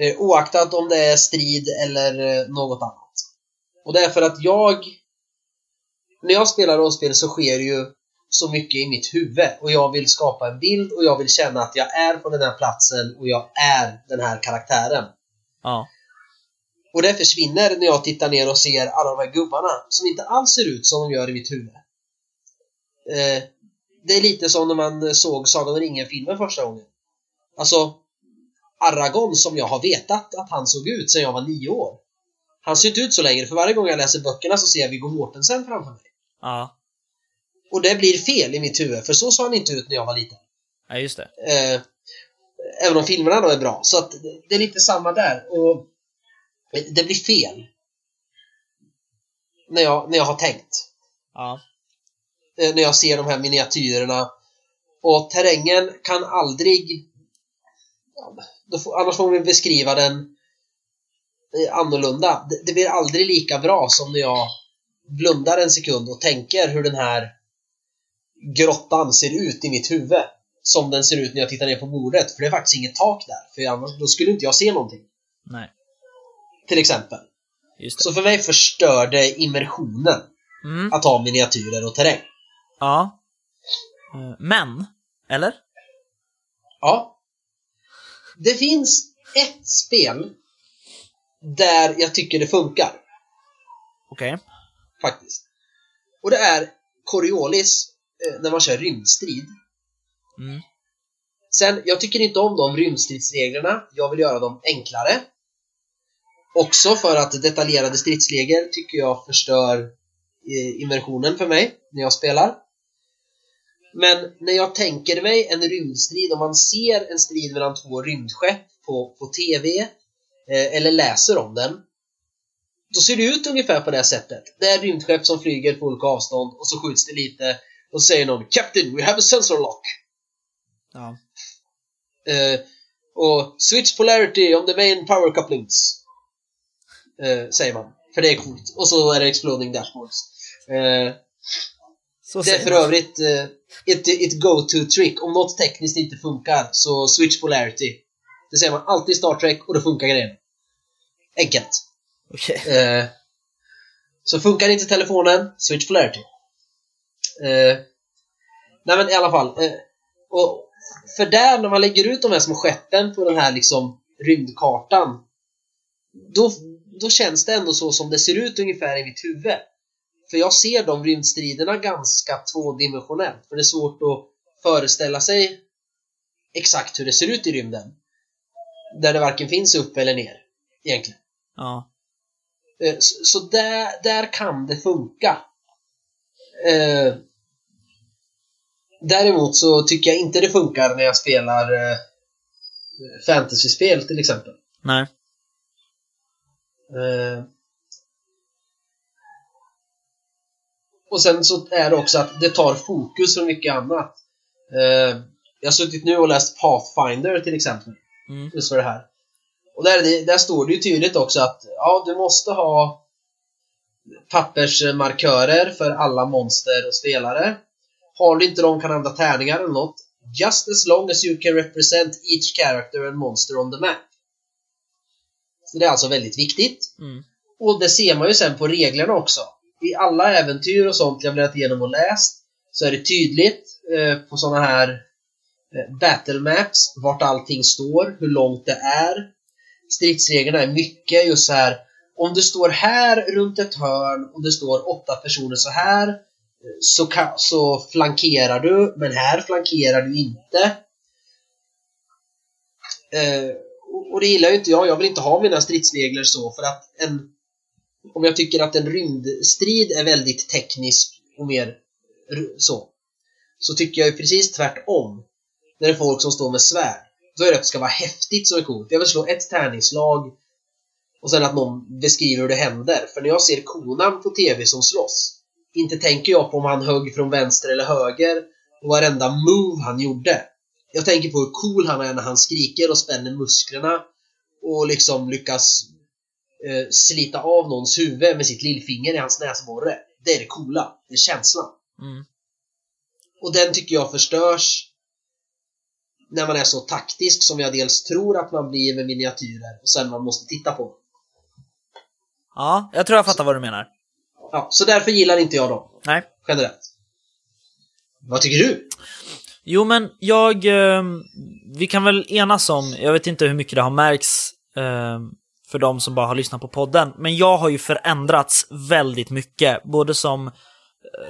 Eh, oaktat om det är strid eller eh, något annat. Och det är för att jag... När jag spelar rollspel så sker ju så mycket i mitt huvud och jag vill skapa en bild och jag vill känna att jag är på den här platsen och jag är den här karaktären. Ja. Och det försvinner när jag tittar ner och ser alla de här gubbarna som inte alls ser ut som de gör i mitt huvud. Eh, det är lite som när man såg Sagan om ringen-filmen första gången. Alltså, Aragorn som jag har vetat att han såg ut sedan jag var nio år. Han ser inte ut så längre, för varje gång jag läser böckerna så ser jag Viggo Mortensen framför mig. Ja. Och det blir fel i mitt huvud, för så såg han inte ut när jag var liten. Ja, just det. Eh, även om filmerna då är bra. Så att det är lite samma där. Och det blir fel. När jag, när jag har tänkt. Ja. Eh, när jag ser de här miniatyrerna. Och terrängen kan aldrig... Annars får vi beskriva den eh, annorlunda. Det, blir aldrig lika bra som när jag blundar en sekund och tänker hur den här grottan ser ut i mitt huvud. Som den ser ut när jag tittar ner på bordet. För det är faktiskt inget tak där. För annars, då skulle inte jag se någonting. Nej. Till exempel. Så för mig förstör det immersionen Mm. att ha miniatyrer och terräng. Ja. Eh, Men, eller? Ja. Det finns ett spel där jag tycker det funkar, Okej. faktiskt. Och det är Coriolis eh, när man kör rymdstrid. Mm. Sen, jag tycker inte om de rymdstridsreglerna. Jag vill göra dem enklare. Också för att detaljerade stridsregler tycker jag förstör eh, immersionen för mig när jag spelar. Men när jag tänker mig en rymdstrid, om man ser en strid mellan två rymdskepp på, på TV eh, eller läser om den då ser det ut ungefär på det här sättet. Det är rymdskepp som flyger på olika avstånd och så skjuts det lite och så säger någon Captain, we have a sensor lock. Ja. Eh, och switch polarity on the main power couplings. Eh, säger man. För det är coolt. Och så är det exploding dashboards. Eh, Så det är för man. övrigt eh, ett, ett go-to trick. Om något tekniskt inte funkar, så switch polarity. Det säger man alltid i Star Trek och då funkar grejen. Enkelt. Okej. Eh, så funkar inte telefonen, switch polarity. Eh, nej men i alla fall. Eh, och för där, när man lägger ut de här små skeppen på den här liksom rymdkartan då, då känns det ändå så som det ser ut ungefär i mitt huvud. För jag ser de rymdstriderna ganska tvådimensionellt. För det är svårt att föreställa sig exakt hur det ser ut i rymden. Där det varken finns upp eller ner, egentligen. Ja. Eh, Så, där, där kan det funka. Eh, däremot så tycker jag inte det funkar när jag spelar eh, fantasyspel till exempel. Nej. Och sen så är det också att det tar fokus från mycket annat. Eh, jag har suttit nu och läst Pathfinder till exempel. Mm. Just för det här. Och där, där står det ju tydligt också att ja, du måste ha pappersmarkörer för alla monster och spelare. Har du inte dem kan använda tärningar eller något. Just as long as you can represent each character and monster on the map. Så det är alltså väldigt viktigt. Mm. Och det ser man ju sen på reglerna också. I alla äventyr och sånt jag bläddrat igenom och läst så är det tydligt eh, på sådana här eh, battle maps vart allting står, hur långt det är. Stridsreglerna är mycket just så här. Om du står här runt ett hörn och det står åtta personer så här eh, så, så flankerar du, men här flankerar du inte. Eh, och- och det gillar ju inte jag. Jag vill inte ha mina stridsregler så för att en om jag tycker att en rymdstrid är väldigt teknisk och mer så så tycker jag ju precis tvärtom när det är folk som står med svärd då är det att det ska vara häftigt som är coolt. Jag vill slå ett tärningsslag och sen att någon beskriver hur det händer. För när jag ser konan på TV som slåss, inte tänker jag på om han högg från vänster eller höger och varenda move han gjorde. Jag tänker på hur cool han är när han skriker och spänner musklerna och liksom lyckas eh, slita av någons huvud med sitt lillfinger i hans näsborre. Det är det coola. Det är känslan. Mm. Och den tycker jag förstörs när man är så taktisk som jag dels tror att man blir med miniatyrer och sen man måste titta på. Ja, jag tror jag fattar vad du menar. Ja, så därför gillar inte jag dem. Nej. Generellt. Vad tycker du? Jo, men jag... Eh, vi kan väl enas om, jag vet inte hur mycket det har märks eh, för de som bara har lyssnat på podden, men jag har ju förändrats väldigt mycket, både som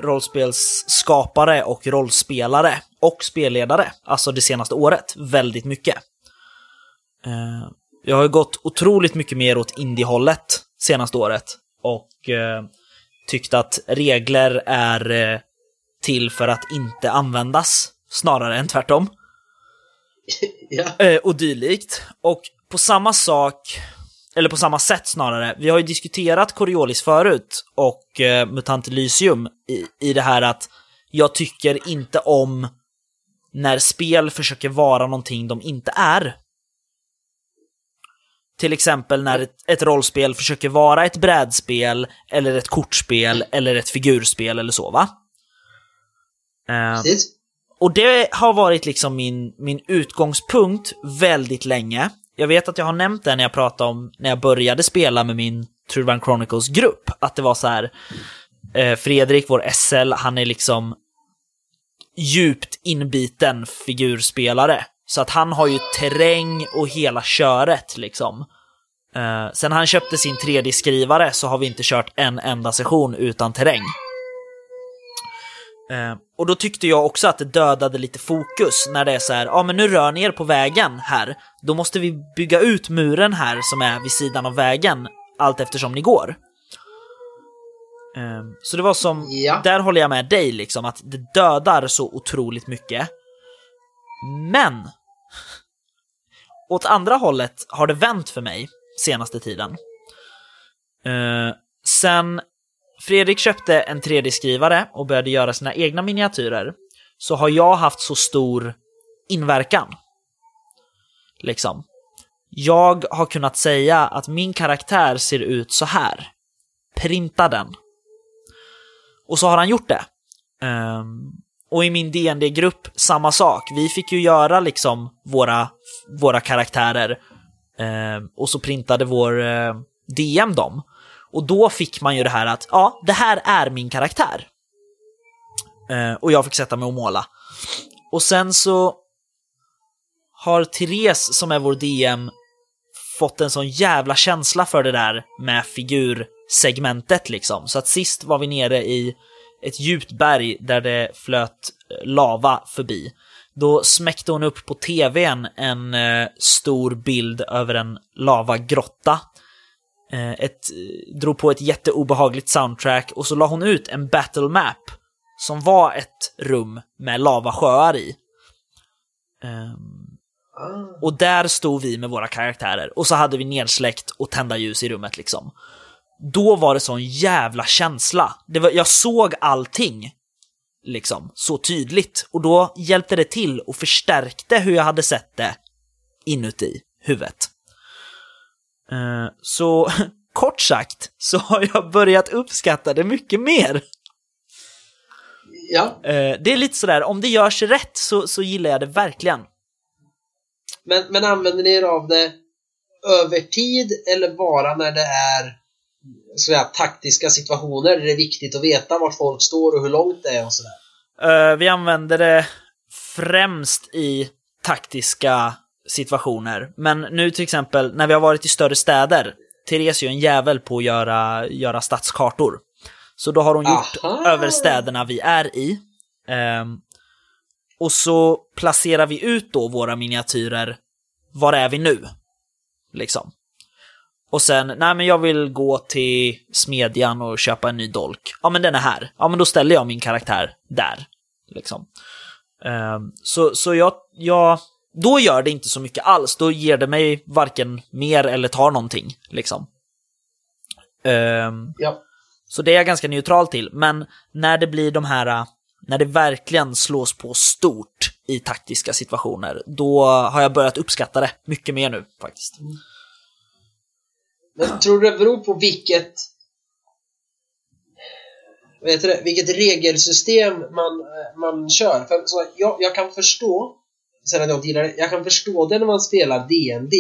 rollspelsskapare och rollspelare och spelledare, alltså det senaste året, väldigt mycket. Eh, jag har ju gått otroligt mycket mer åt indie-hållet senaste året och eh, tyckt att regler är eh, till för att inte användas, snarare än tvärtom. ja. Eh, och dylikt. Och på samma sak, eller på samma sätt snarare, vi har ju diskuterat Coriolis förut och eh, Mutant Elysium i, i det här att jag tycker inte om när spel försöker vara någonting de inte är. Till exempel när ett, ett rollspel försöker vara ett brädspel, eller ett kortspel, eller ett figurspel eller så, va? Eh, Precis. och det har varit liksom min, min utgångspunkt väldigt länge. Jag vet att jag har nämnt det när jag pratade om när jag började spela med min True Chronicles-grupp, att det var så här, eh, Fredrik, vår SL, han är liksom djupt inbiten figurspelare. Så att han har ju terräng och hela köret liksom. Eh, sen han köpte sin 3D-skrivare så har vi inte kört en enda session utan terräng. Eh, och då tyckte jag också att det dödade lite fokus när det är så här, ja men nu rör ni er på vägen här, då måste vi bygga ut muren här som är vid sidan av vägen allt eftersom ni går. Eh, så det var som, Ja. där håller jag med dig liksom, att det dödar så otroligt mycket. Men, åt andra hållet har det vänt för mig senaste tiden. Eh, sen Fredrik köpte en 3D-skrivare och började göra sina egna miniatyrer, så har jag haft så stor inverkan. Liksom. Jag har kunnat säga att min karaktär ser ut så här. Printa den. Och så har han gjort det. Um, och i min dd grupp samma sak. Vi fick ju göra liksom våra, våra karaktärer um, och så printade vår eh, uh, DM dem. Och då fick man ju det här att, ja, det här är min karaktär. Eh, och jag fick sätta mig och måla. Och sen så har Therese, som är vår DM, fått en sån jävla känsla för det där med figursegmentet liksom. Så att sist var vi nere i ett djupt berg där det flöt eh, lava förbi. Då smäckte hon upp på tvn en eh, stor bild över en lavagrotta ett, drog på ett jätteobehagligt soundtrack och så la hon ut en battle map som var ett rum med lavasjöar i. Ah. och där stod vi med våra karaktärer och så hade vi nedsläckt och tända ljus i rummet liksom. Då var det sån jävla känsla. Det var, jag såg allting liksom så tydligt och då hjälpte det till och förstärkte hur jag hade sett det inuti huvudet. Eh, Så kort sagt så har jag börjat uppskatta det mycket mer. Ja, Eh, Det är lite sådär, om det görs rätt så, så gillar jag det verkligen. men, men använder ni er av det över tid eller bara när det är så att säga, taktiska situationer där det är viktigt att veta vart folk står och hur långt det är och sådär? Eh, Vi använder det främst i taktiska situationer. Men nu till exempel när vi har varit i större städer, Therese är ju en jävel på att göra, göra stadskartor. Så då har hon gjort Aha. över städerna vi är i. Ehm, och så placerar vi ut då våra miniatyrer. Var är vi nu? Liksom. Och sen, nej men jag vill gå till smedjan och köpa en ny dolk. Ja men den är här. Ja men då ställer jag min karaktär där. Liksom. Ehm, så så jag, jag, då gör det inte så mycket alls. Då ger det mig varken mer eller tar någonting. Liksom. Ehm, Ja. Så det är jag ganska neutral till, men när det blir de här, när det verkligen slås på stort i taktiska situationer, då har jag börjat uppskatta det mycket mer nu faktiskt. Men tror du det beror på vilket heter det, vilket regelsystem man, eh, man kör? För så jag, jag kan förstå att jag gillar det, jag kan förstå det när man spelar DND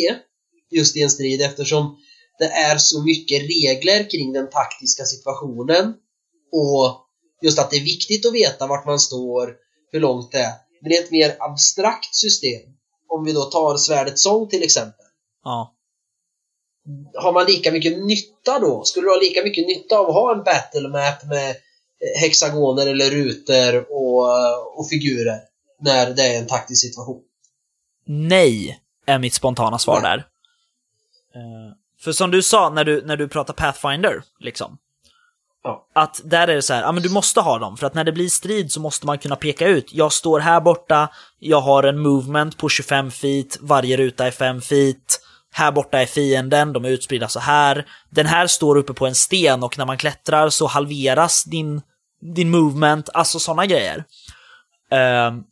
just i en strid eftersom det är så mycket regler kring den taktiska situationen och just att det är viktigt att veta vart man står, hur långt det är. Men det är ett mer abstrakt system. Om vi då tar Svärdets sång till exempel Ja. har man lika mycket nytta då? Skulle du ha lika mycket nytta av att ha en battle map med eh, hexagoner eller rutor och, och figurer när det är en taktisk situation? Nej, är mitt spontana svar Nej. där. Eh, För som du sa när du, när du pratar Pathfinder, liksom. Ja. Att där är det så här, ja men du måste ha dem, för att när det blir strid så måste man kunna peka ut, jag står här borta, jag har en movement på 25 feet, varje ruta är 5 feet, här borta är fienden, de är utspridda så här, den här står uppe på en sten och när man klättrar så halveras din, din movement, alltså sådana grejer. Ehm,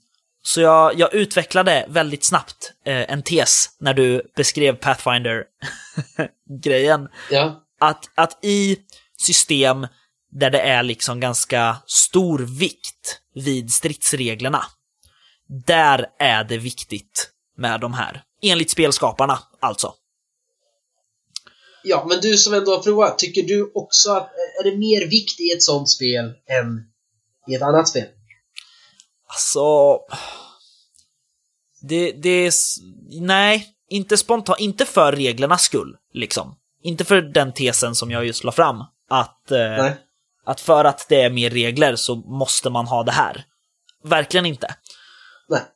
så jag, jag utvecklade väldigt snabbt eh, en tes när du beskrev Pathfinder-grejen. Ja. Att, att i system där det är liksom ganska stor vikt vid stridsreglerna, där är det viktigt med de här. Enligt spelskaparna, alltså. ja, men du som ändå har provat, tycker du också att är det mer vikt i ett sånt spel än i ett annat spel? Alltså... Det, det är... Nej, inte spontant, inte för reglernas skull, liksom. Inte för den tesen som jag just la fram. Att, eh, att för att det är mer regler så måste man ha det här. Verkligen inte.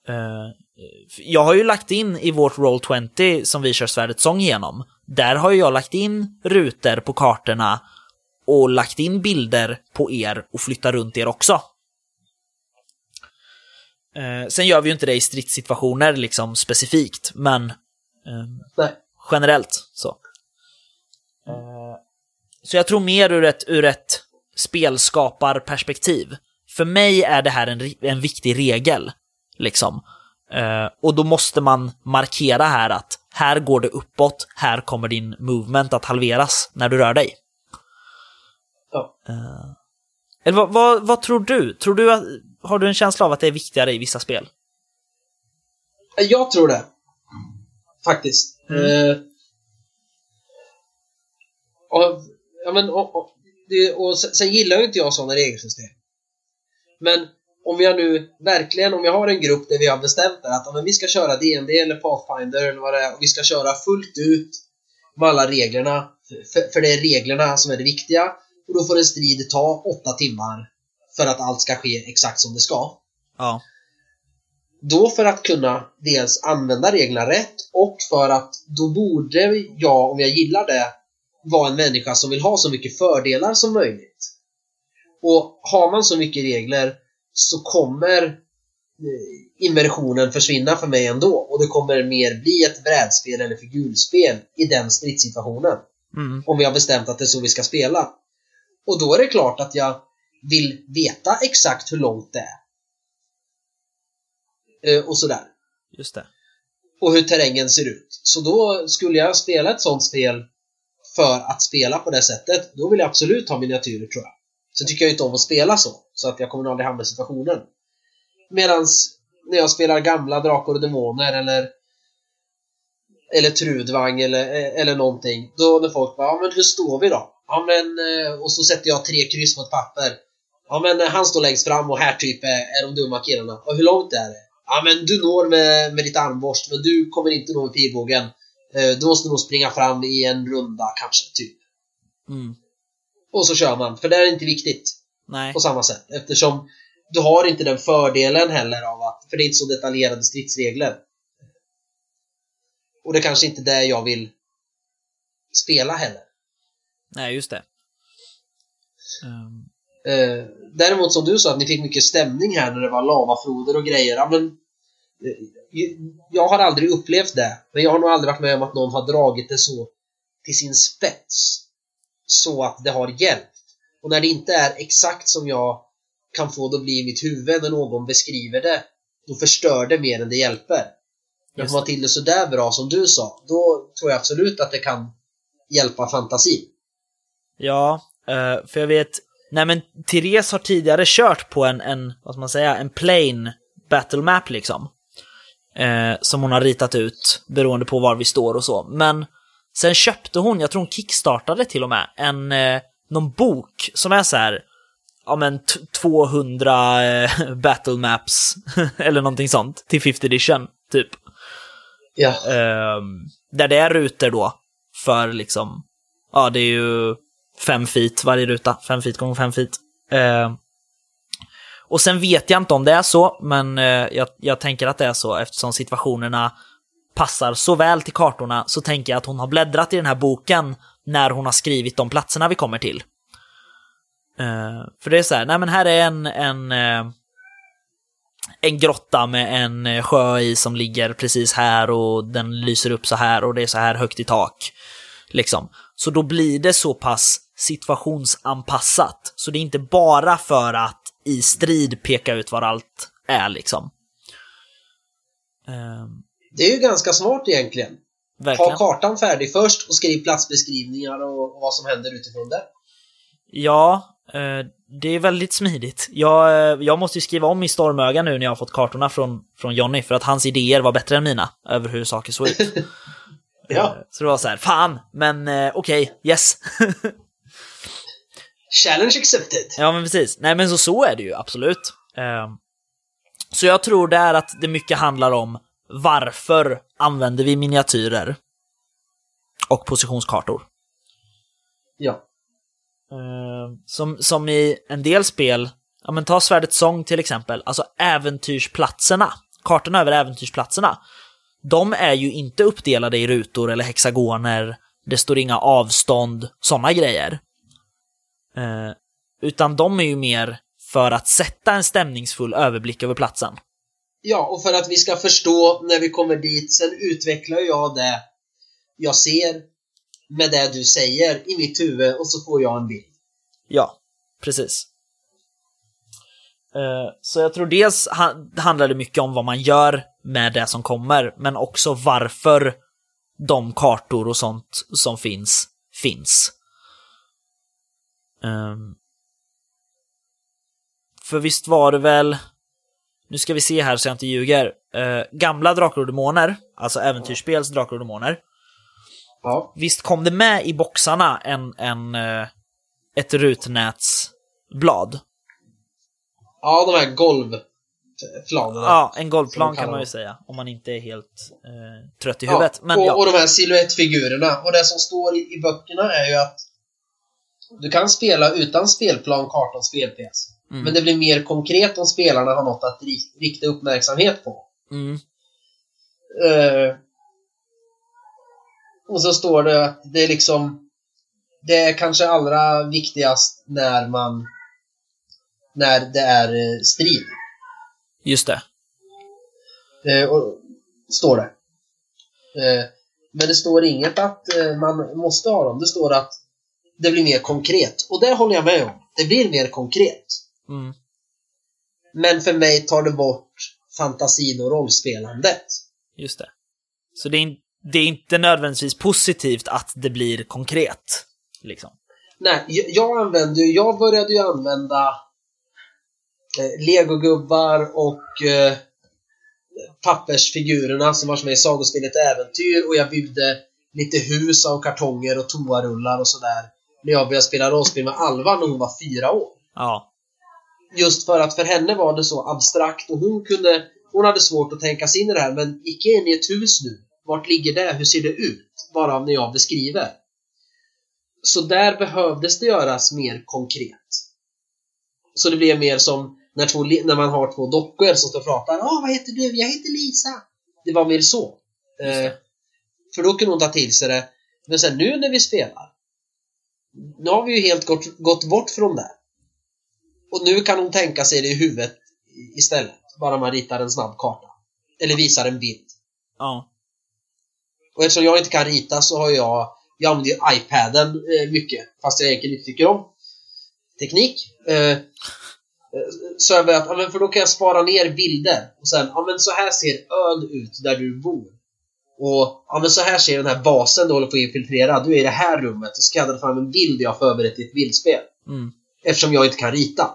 Eh, jag har ju lagt in i vårt Roll20 som vi kör Svärdets sång igenom. Där har jag lagt in rutor på kartorna och lagt in bilder på er och flyttat runt er också. Eh, sen gör vi ju inte det i stridssituationer liksom specifikt, men Nej. generellt så. Eh, Så jag tror mer ur ett, ur ett spelskaparperspektiv. För mig är det här en, en viktig regel, liksom. Eh, och då måste man markera här att här går det uppåt, här kommer din movement att halveras när du rör dig. Ja. Eh, eller vad, vad, vad tror du? Tror du att, har du en känsla av att det är viktigare i vissa spel? Jag tror det. Faktiskt. Mm. Eh, och, ja, men, och, och, det, och sen, sen gillar ju inte jag sådana regelsystem. Men om jag nu verkligen, om jag har en grupp där vi har bestämt det, att ja, men vi ska köra DND eller Pathfinder eller vad det är, och vi ska köra fullt ut med alla reglerna, för, för det är reglerna som är det viktiga, och då får en strid ta åtta timmar för att allt ska ske exakt som det ska. Ja. Då för att kunna dels använda reglerna rätt och för att då borde jag, om jag gillar det, vara en människa som vill ha så mycket fördelar som möjligt. Och har man så mycket regler så kommer eh, immersionen försvinna för mig ändå och det kommer mer bli ett brädspel eller figurspel i den stridssituationen. Mm. Om vi har bestämt att det är så vi ska spela. Och då är det klart att jag vill veta exakt hur långt det är. Eh, Och sådär. Just det. Och hur terrängen ser ut. Så då skulle jag spela ett sånt spel för att spela på det sättet, då vill jag absolut ha miniatyrer tror jag. Sen tycker jag inte om att spela så, så att jag kommer aldrig hamna i situationen. Medans när jag spelar gamla Drakar och Demoner eller eller Trudvang eller, eller någonting. Då när folk bara, ja men hur står vi då? Ja men, eh, och så sätter jag tre kryss på ett papper. Ja men eh, han står längst fram och här typ är, är de dumma killarna. Och hur långt är det? Ja men du når med, med ditt armborst men du kommer inte nå med pilbågen. Eh, Du måste nog springa fram i en runda kanske, typ. Mm. Och så kör man, för det är inte viktigt Nej. på samma sätt eftersom du har inte den fördelen heller av att, för det är inte så detaljerade stridsregler. Och det är kanske inte det jag vill spela heller. Nej, just det. Ehm, Eh, däremot som du sa att ni fick mycket stämning här när det var lavafloder och grejer. Ja, men, eh, jag har aldrig upplevt det, men jag har nog aldrig varit med om att någon har dragit det så till sin spets. så att det har hjälpt. Och när det inte är exakt som jag kan få det att bli i mitt huvud när någon beskriver det, då förstör det mer än det hjälper. Men får man till det sådär bra som du sa, då tror jag absolut att det kan hjälpa fantasin. Ja, eh, för jag vet, nej men Therese har tidigare kört på en, en vad ska man säga, en plain battle map liksom. Eh, som hon har ritat ut beroende på var vi står och så. Men sen köpte hon, jag tror hon kickstartade till och med, en, eh, någon bok som är så här, ja men 200 eh, battle maps eller någonting sånt till 50 edition, typ. Ja. Eh, där det är rutor då för liksom, ja det är ju fem feet varje ruta, fem feet gånger fem feet. Eh, och sen vet jag inte om det är så, men eh, jag, jag tänker att det är så eftersom situationerna passar så väl till kartorna så tänker jag att hon har bläddrat i den här boken när hon har skrivit de platserna vi kommer till. Eh, för det är så här, nej men här är en, en, eh, en grotta med en eh, sjö i som ligger precis här och den lyser upp så här och det är så här högt i tak. Liksom. Så då blir det så pass situationsanpassat. Så det är inte bara för att i strid peka ut var allt är liksom. Um, Det är ju ganska smart egentligen. verkligen. Ha kartan färdig först och skriv platsbeskrivningar och, och vad som händer utifrån det. Ja, eh, det är väldigt smidigt. Jag, eh, jag måste ju skriva om i stormöga nu när jag har fått kartorna från, från Jonny för att hans idéer var bättre än mina över hur saker såg ut. Ja. Eh, Så det var så här, fan, men okej, yes. Challenge accepted. ja, men precis. Nej, men så, så är det ju absolut. Eh, Så jag tror det är att det mycket handlar om varför använder vi miniatyrer och positionskartor. Ja. Eh, som, som i en del spel, ja men ta Svärdets sång till exempel, alltså äventyrsplatserna, kartorna över äventyrsplatserna, de är ju inte uppdelade i rutor eller hexagoner, det står inga avstånd, sådana grejer. Eh, utan de är ju mer för att sätta en stämningsfull överblick över platsen. Ja, och för att vi ska förstå när vi kommer dit, sen utvecklar jag det jag ser med det du säger i mitt huvud och så får jag en bild. Ja, precis. Eh, Så jag tror dels ha- handlar det mycket om vad man gör med det som kommer, men också varför de kartor och sånt som finns, finns. Ehm, För visst var det väl, nu ska vi se här så jag inte ljuger, eh, gamla Drakar och Demoner, alltså äventyrsspels Drakar och Demoner, Ja. Visst kom det med i boxarna en, en, eh, ett rutnätsblad? Ja, de här golvplanerna. Ja, en golvplan kan man ju säga, om man inte är helt eh, trött i Ja, huvudet. Men och, ja, och de här siluettfigurerna. Och det som står i, i böckerna är ju att du kan spela utan spelplan, karta och spelpjäs. Mm. Men det blir mer konkret om spelarna har något att ri- rikta uppmärksamhet på. mm, Eh, och så står det att det är liksom Det är kanske allra viktigast när man När det är eh, strid. just det. Eh, och, står det. Eh, men det står inget att man måste ha dem. Det står att det blir mer konkret. Och det håller jag med om. Det blir mer konkret. Mm, Men för mig tar det bort fantasin och rollspelandet. just det. Så det är, det är inte nödvändigtvis positivt att det blir konkret. Liksom. Nej, jag, jag använde ju, jag började ju använda eh, legogubbar och eh, pappersfigurerna som var med i sagospelet Äventyr och jag byggde lite hus av kartonger och toarullar och sådär när jag började spela rollspel med Alva när hon var fyra år. Ja, Just för att för henne var det så abstrakt och hon kunde Hon hade svårt att tänka sig in i det här men gick in i ett hus nu Vart ligger det? Hur ser det ut? Bara när jag beskriver. Så där behövdes det göras mer konkret. Så det blev mer som när, två, när man har två dockor som står och pratar. Åh, vad heter du? Jag heter Lisa. Det var mer så. Eh, för då kunde hon ta till sig det. Men sen nu när vi spelar. Nu har vi ju helt gått, gått bort från det. Och nu kan hon tänka sig det i huvudet istället. Bara man ritar en snabb karta. Eller visar en bild. ja, Och eftersom jag inte kan rita så har jag jag använder ju iPaden eh, mycket, fast jag egentligen inte tycker om teknik. Eh, eh, så jag vet, för då kan jag spara ner bilder och sen, ja men så här ser ön ut där du bor. Och ja men så här ser den här basen du håller på att infiltrera, du är i det här rummet, så ska jag fram en bild jag har förberett i ett bildspel. Mm. Eftersom jag inte kan rita.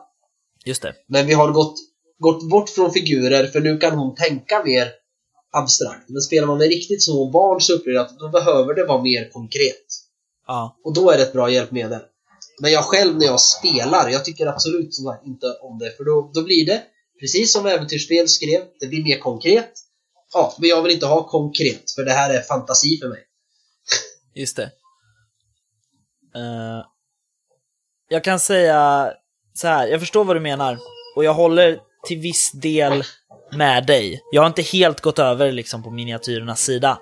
Just det. Men vi har gått, gått bort från figurer för nu kan hon tänka mer abstrakt. Men spelar man med riktigt små barn så upplever jag att då behöver det vara mer konkret. Ja. Och då är det ett bra hjälpmedel. Men jag själv när jag spelar, jag tycker absolut inte om det. För då, då blir det, precis som Äventyrsspel skrev, det blir mer konkret. Ja, men jag vill inte ha konkret, för det här är fantasi för mig. Just det. Eh, jag kan säga så här, jag förstår vad du menar. Och jag håller till viss del med dig. Jag har inte helt gått över liksom på miniatyrernas sida.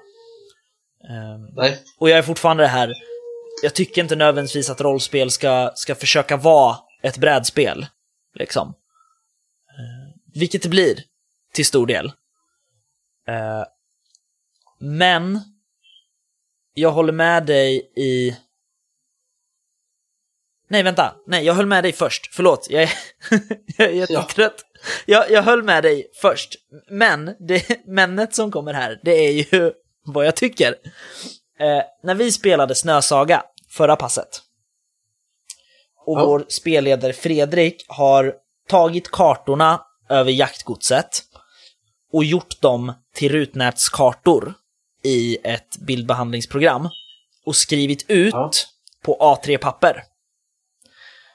Eh, Nej. och jag är fortfarande det här, jag tycker inte nödvändigtvis att rollspel ska, ska försöka vara ett brädspel. Liksom. Eh, vilket det blir, till stor del. Eh, men, jag håller med dig i... Nej, vänta. Nej, jag höll med dig först. Förlåt, jag är, jag är jättetrött. Jag, jag höll med dig först. Men, det männet som kommer här, det är ju vad jag tycker. Eh, när vi spelade Snösaga förra passet och Ja. vår spelledare Fredrik har tagit kartorna över jaktgodset och gjort dem till rutnätskartor i ett bildbehandlingsprogram och skrivit ut Ja. på A3-papper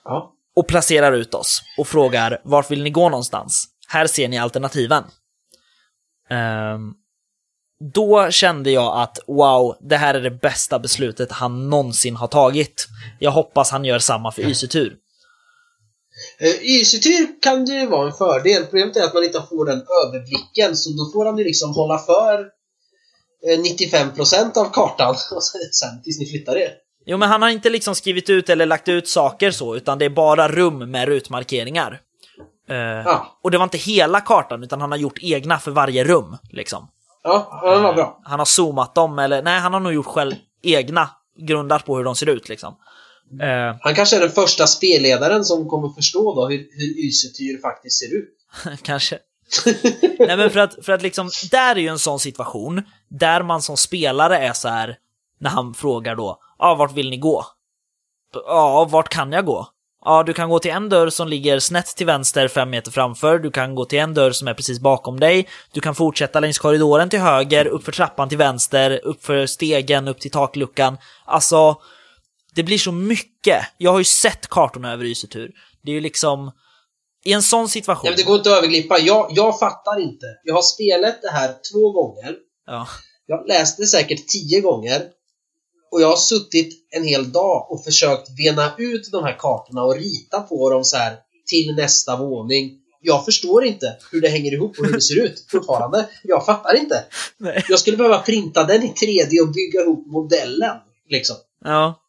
Ja. och placerar ut oss och frågar vart vill ni gå någonstans? Här ser ni alternativen. Ehm, då kände jag att wow, det här är det bästa beslutet han någonsin har tagit. Jag hoppas han gör samma för Ysetur. Uh, Ysetyr kan ju vara en fördel. Problemet är att man inte får den överblicken, så då får han ju liksom hålla för eh, 95% av kartan och sen tills ni flyttar er. Jo, men han har inte liksom skrivit ut eller lagt ut saker så, utan det är bara rum med rutmarkeringar. Eh, Ja, Och det var inte hela kartan, utan han har gjort egna för varje rum, liksom. ja, ja det var bra. Han har zoomat dem, eller nej, han har nog gjort själv egna, grundat på hur de ser ut, liksom. Eh, Han kanske är den första spelledaren som kommer förstå då hur, hur Ysetyr faktiskt ser ut. kanske. Nej men för att, för att liksom, där är ju en sån situation där man som spelare är så här när han frågar då, ja ah, vart vill ni gå? Ja, vart kan jag gå? Ja, du kan gå till en dörr som ligger snett till vänster fem meter framför, du kan gå till en dörr som är precis bakom dig, du kan fortsätta längs korridoren till höger, uppför trappan till vänster, uppför stegen, upp till takluckan. Alltså, det blir så mycket. Jag har ju sett kartorna över Ysetur. Det är ju liksom, i en sån situation... Ja, men det går inte att överglippa. Jag, jag fattar inte. Jag har spelat det här två gånger. Ja. Jag läste säkert tio gånger. Och jag har suttit en hel dag och försökt bena ut de här kartorna och rita på dem så här till nästa våning. Jag förstår inte hur det hänger ihop och hur det ser ut fortfarande. Jag fattar inte. Nej. Jag skulle behöva printa den i 3D och bygga ihop modellen. Liksom. Ja.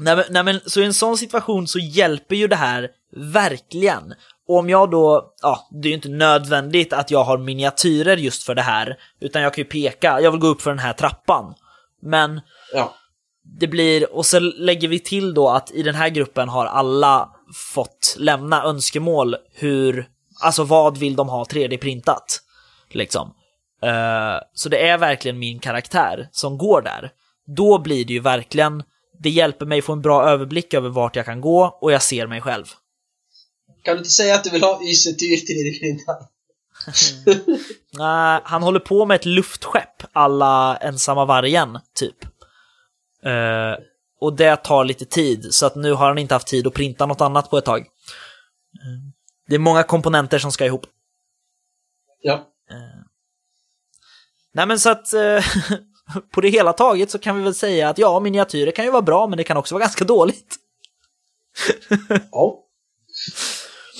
Nej men, nej men, så i en sån situation så hjälper ju det här verkligen. Och om jag då, ja, det är ju inte nödvändigt att jag har miniatyrer just för det här, utan jag kan ju peka, jag vill gå upp för den här trappan. Men Ja. det blir, och så lägger vi till då att i den här gruppen har alla fått lämna önskemål hur, alltså vad vill de ha 3D-printat? Liksom. Eh, så det är verkligen min karaktär som går där. Då blir det ju verkligen, det hjälper mig få en bra överblick över vart jag kan gå och jag ser mig själv. Kan du inte säga att du vill ha Ysetyr 3D-printad? Nej, han håller på med ett luftskepp alla ensamma vargen, typ. Eh, och det tar lite tid, så att nu har han inte haft tid att printa något annat på ett tag. Eh, det är många komponenter som ska ihop. Ja. Nej men så att på det hela taget så kan vi väl säga att ja, miniatyrer kan ju vara bra, men det kan också vara ganska dåligt. Ja.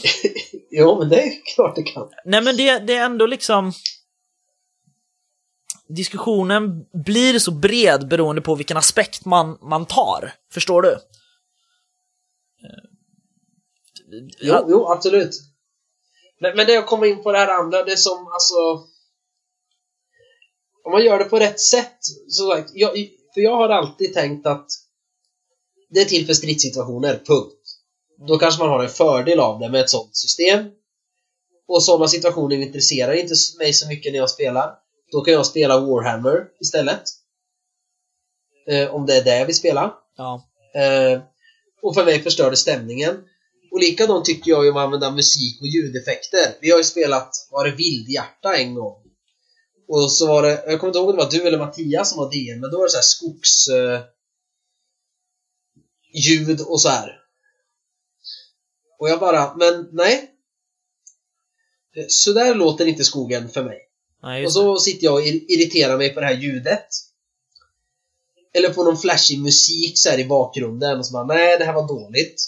jo, men det är klart det kan. Nej men det, det är ändå liksom... Diskussionen blir så bred beroende på vilken aspekt man, man tar. Förstår du? Jo, jo absolut. Men, men det jag kommer in på det här andra, det som alltså... Om man gör det på rätt sätt, så sagt, jag, för jag har alltid tänkt att det är till för stridssituationer, punkt. Då kanske man har en fördel av det med ett sånt system. Och sådana situationer intresserar inte mig så mycket när jag spelar. Då kan jag spela Warhammer istället. Eh, om det är det jag vill spela. Ja. Eh, och för mig förstör det stämningen. Och likadant tycker jag ju om att använda musik och ljudeffekter. Vi har ju spelat, var det Vildhjärta en gång? Och så var det, jag kommer inte ihåg om det var du eller Mattias som var DM, men då var det så här skogs... Eh, ljud och så här. Och jag bara, men nej. Så där låter inte skogen för mig. Nej, Och så sitter jag och ir- irriterar mig på det här ljudet. Eller på någon flashig musik så här i bakgrunden och så bara, nej det här var dåligt.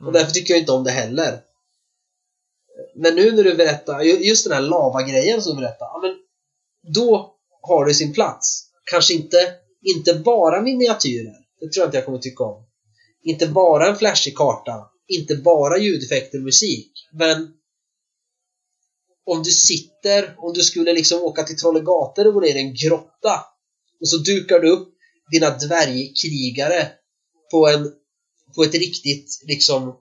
Mm. Och därför tycker jag inte om det heller. Men nu när du berättar, just den här lava-grejen som du berättar, ja men då har det sin plats. Kanske inte, inte bara miniatyrer, det tror jag inte jag kommer tycka om. Inte bara en flashig karta, inte bara ljudeffekter och musik, men om du sitter, om du skulle liksom åka till Trollegator och gå ner i en grotta och så dukar du upp dina dvärgkrigare på en på ett riktigt liksom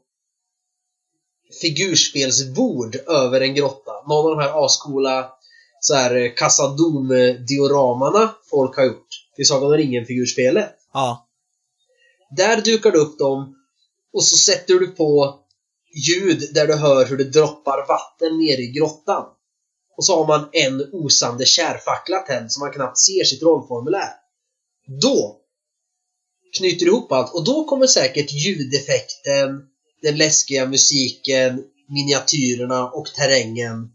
figurspelsbord över en grotta. Någon av de här ascoola så här Casadom-dioramarna folk har gjort till Sagan om ringen-figurspelet. Ja. Där dukar du upp dem och så sätter du på ljud där du hör hur det droppar vatten ner i grottan. Och så har man en osande kärfackla tänd så man knappt ser sitt rollformulär. Då knyter du ihop allt och då kommer säkert ljudeffekten, den läskiga musiken, miniatyrerna och terrängen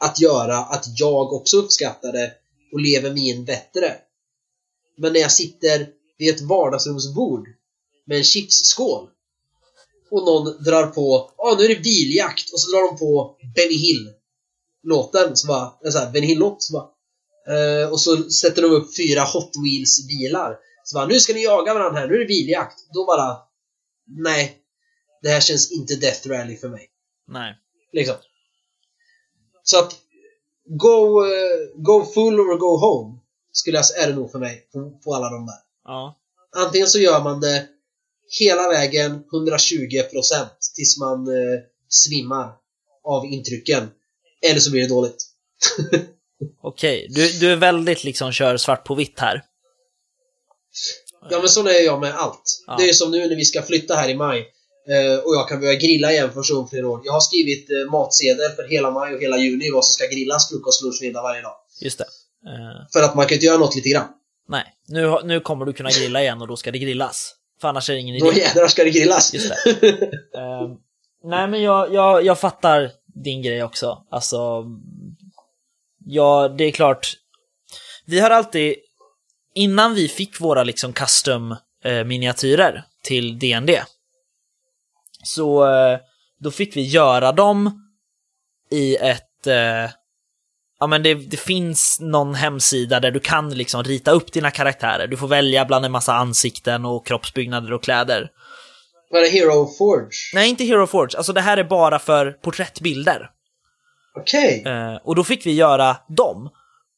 att göra att jag också uppskattar det och lever mig in bättre. Men när jag sitter vid ett vardagsrumsbord med en chipsskål och någon drar på ah, nu är det biljakt och så drar de på Benny Hill låten så bara, en sån här Benny Hill-låt så bara eh, och så sätter de upp fyra Hot Wheels bilar så bara nu ska ni jaga varandra här, nu är det biljakt då bara nej det här känns inte Death Rally för mig Nej. liksom så att go, eh, go full or go home skulle jag är det nog för mig på, på alla de där Ja. Antingen så gör man det hela vägen 120% tills man eh, svimmar av intrycken. Eller så blir det dåligt. Okej, du, du är väldigt liksom kör svart på vitt här. Ja men så är jag med allt. Ja. Det är som nu när vi ska flytta här i maj och jag kan börja grilla igen första gången på flera år. Jag har skrivit eh, matsedel för hela maj och hela juni vad som ska grillas frukost, lunch, middag varje dag. Just det. Eh, För att man kan inte göra något lite grann. nej, nu, nu kommer du kunna grilla igen och då ska det grillas. För annars är det ingen Då idé. jädrar ska det grillas! Just Eh, nej, men jag, jag, jag fattar din grej också. Alltså, ja, det är klart. Vi har alltid, innan vi fick våra liksom custom eh, miniatyrer till DND, så eh, då fick vi göra dem i ett eh, Ja men det, det finns någon hemsida där du kan liksom rita upp dina karaktärer. Du får välja bland en massa ansikten och kroppsbyggnader och kläder. Vad är det? Hero Forge? Nej, inte Hero Forge. Alltså det här är bara för porträttbilder. Okej. Eh, och då fick vi göra dem.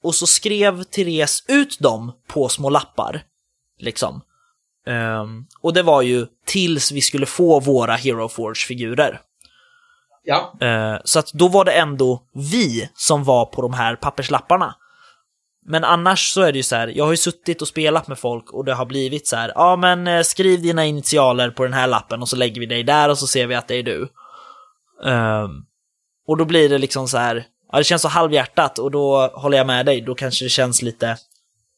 Och så skrev Therese ut dem på små lappar. Liksom. Ehm, och det var ju tills vi skulle få våra Hero Forge-figurer. Ja. Eh, så att då var det ändå vi som var på de här papperslapparna. Men annars så är det ju så här, jag har ju suttit och spelat med folk och det har blivit så här, ja men eh, skriv dina initialer på den här lappen och så lägger vi dig där och så ser vi att det är du. Ehm, och då blir det liksom så här, ja det känns så halvhjärtat och då håller jag med dig, då kanske det känns lite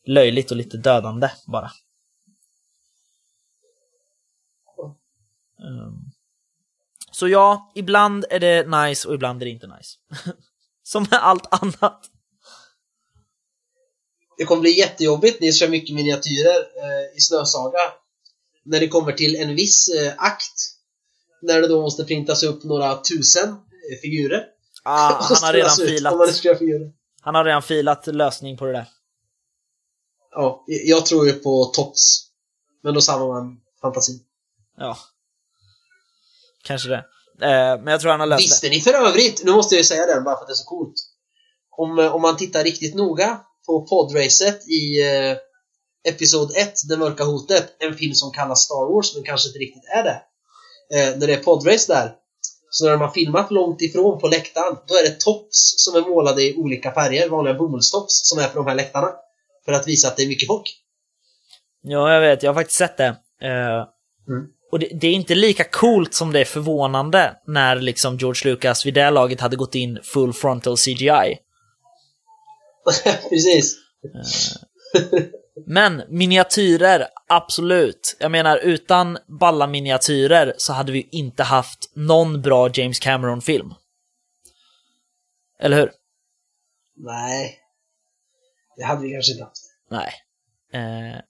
löjligt och lite dödande bara. Så ja, ibland är det nice och ibland är det inte nice. Som med allt annat. Det kommer bli jättejobbigt, ni kör mycket miniatyrer eh, i Snösaga. När det kommer till en viss eh, akt. När det då måste printas upp några tusen eh, figurer. Ah, han har redan filat. Han har redan filat lösning på det där. Ja, jag tror ju på tops. Men då samlar man fantasi. Ja. Kanske det. Eh, men jag tror han har löst det. Visste ni för övrigt, nu måste jag ju säga den bara för att det är så coolt. Om, eh, om man tittar riktigt noga på podracet i eh, Episod 1, Det mörka hotet, en film som kallas Star Wars men kanske inte riktigt är det. Eh, när det är podrace där, så när de har filmat långt ifrån på läktaren, då är det tops som är målade i olika färger, vanliga bomullstops, som är för de här läktarna. För att visa att det är mycket folk. Ja, jag vet. Jag har faktiskt sett det. Uh, Mm. Och det, det är inte lika coolt som det är förvånande när liksom George Lucas vid det laget hade gått in full frontal CGI. Precis. Men miniatyrer, absolut. Jag menar, utan balla miniatyrer så hade vi inte haft någon bra James Cameron-film. Eller hur? Nej. Det hade vi kanske inte haft. Nej. Eh,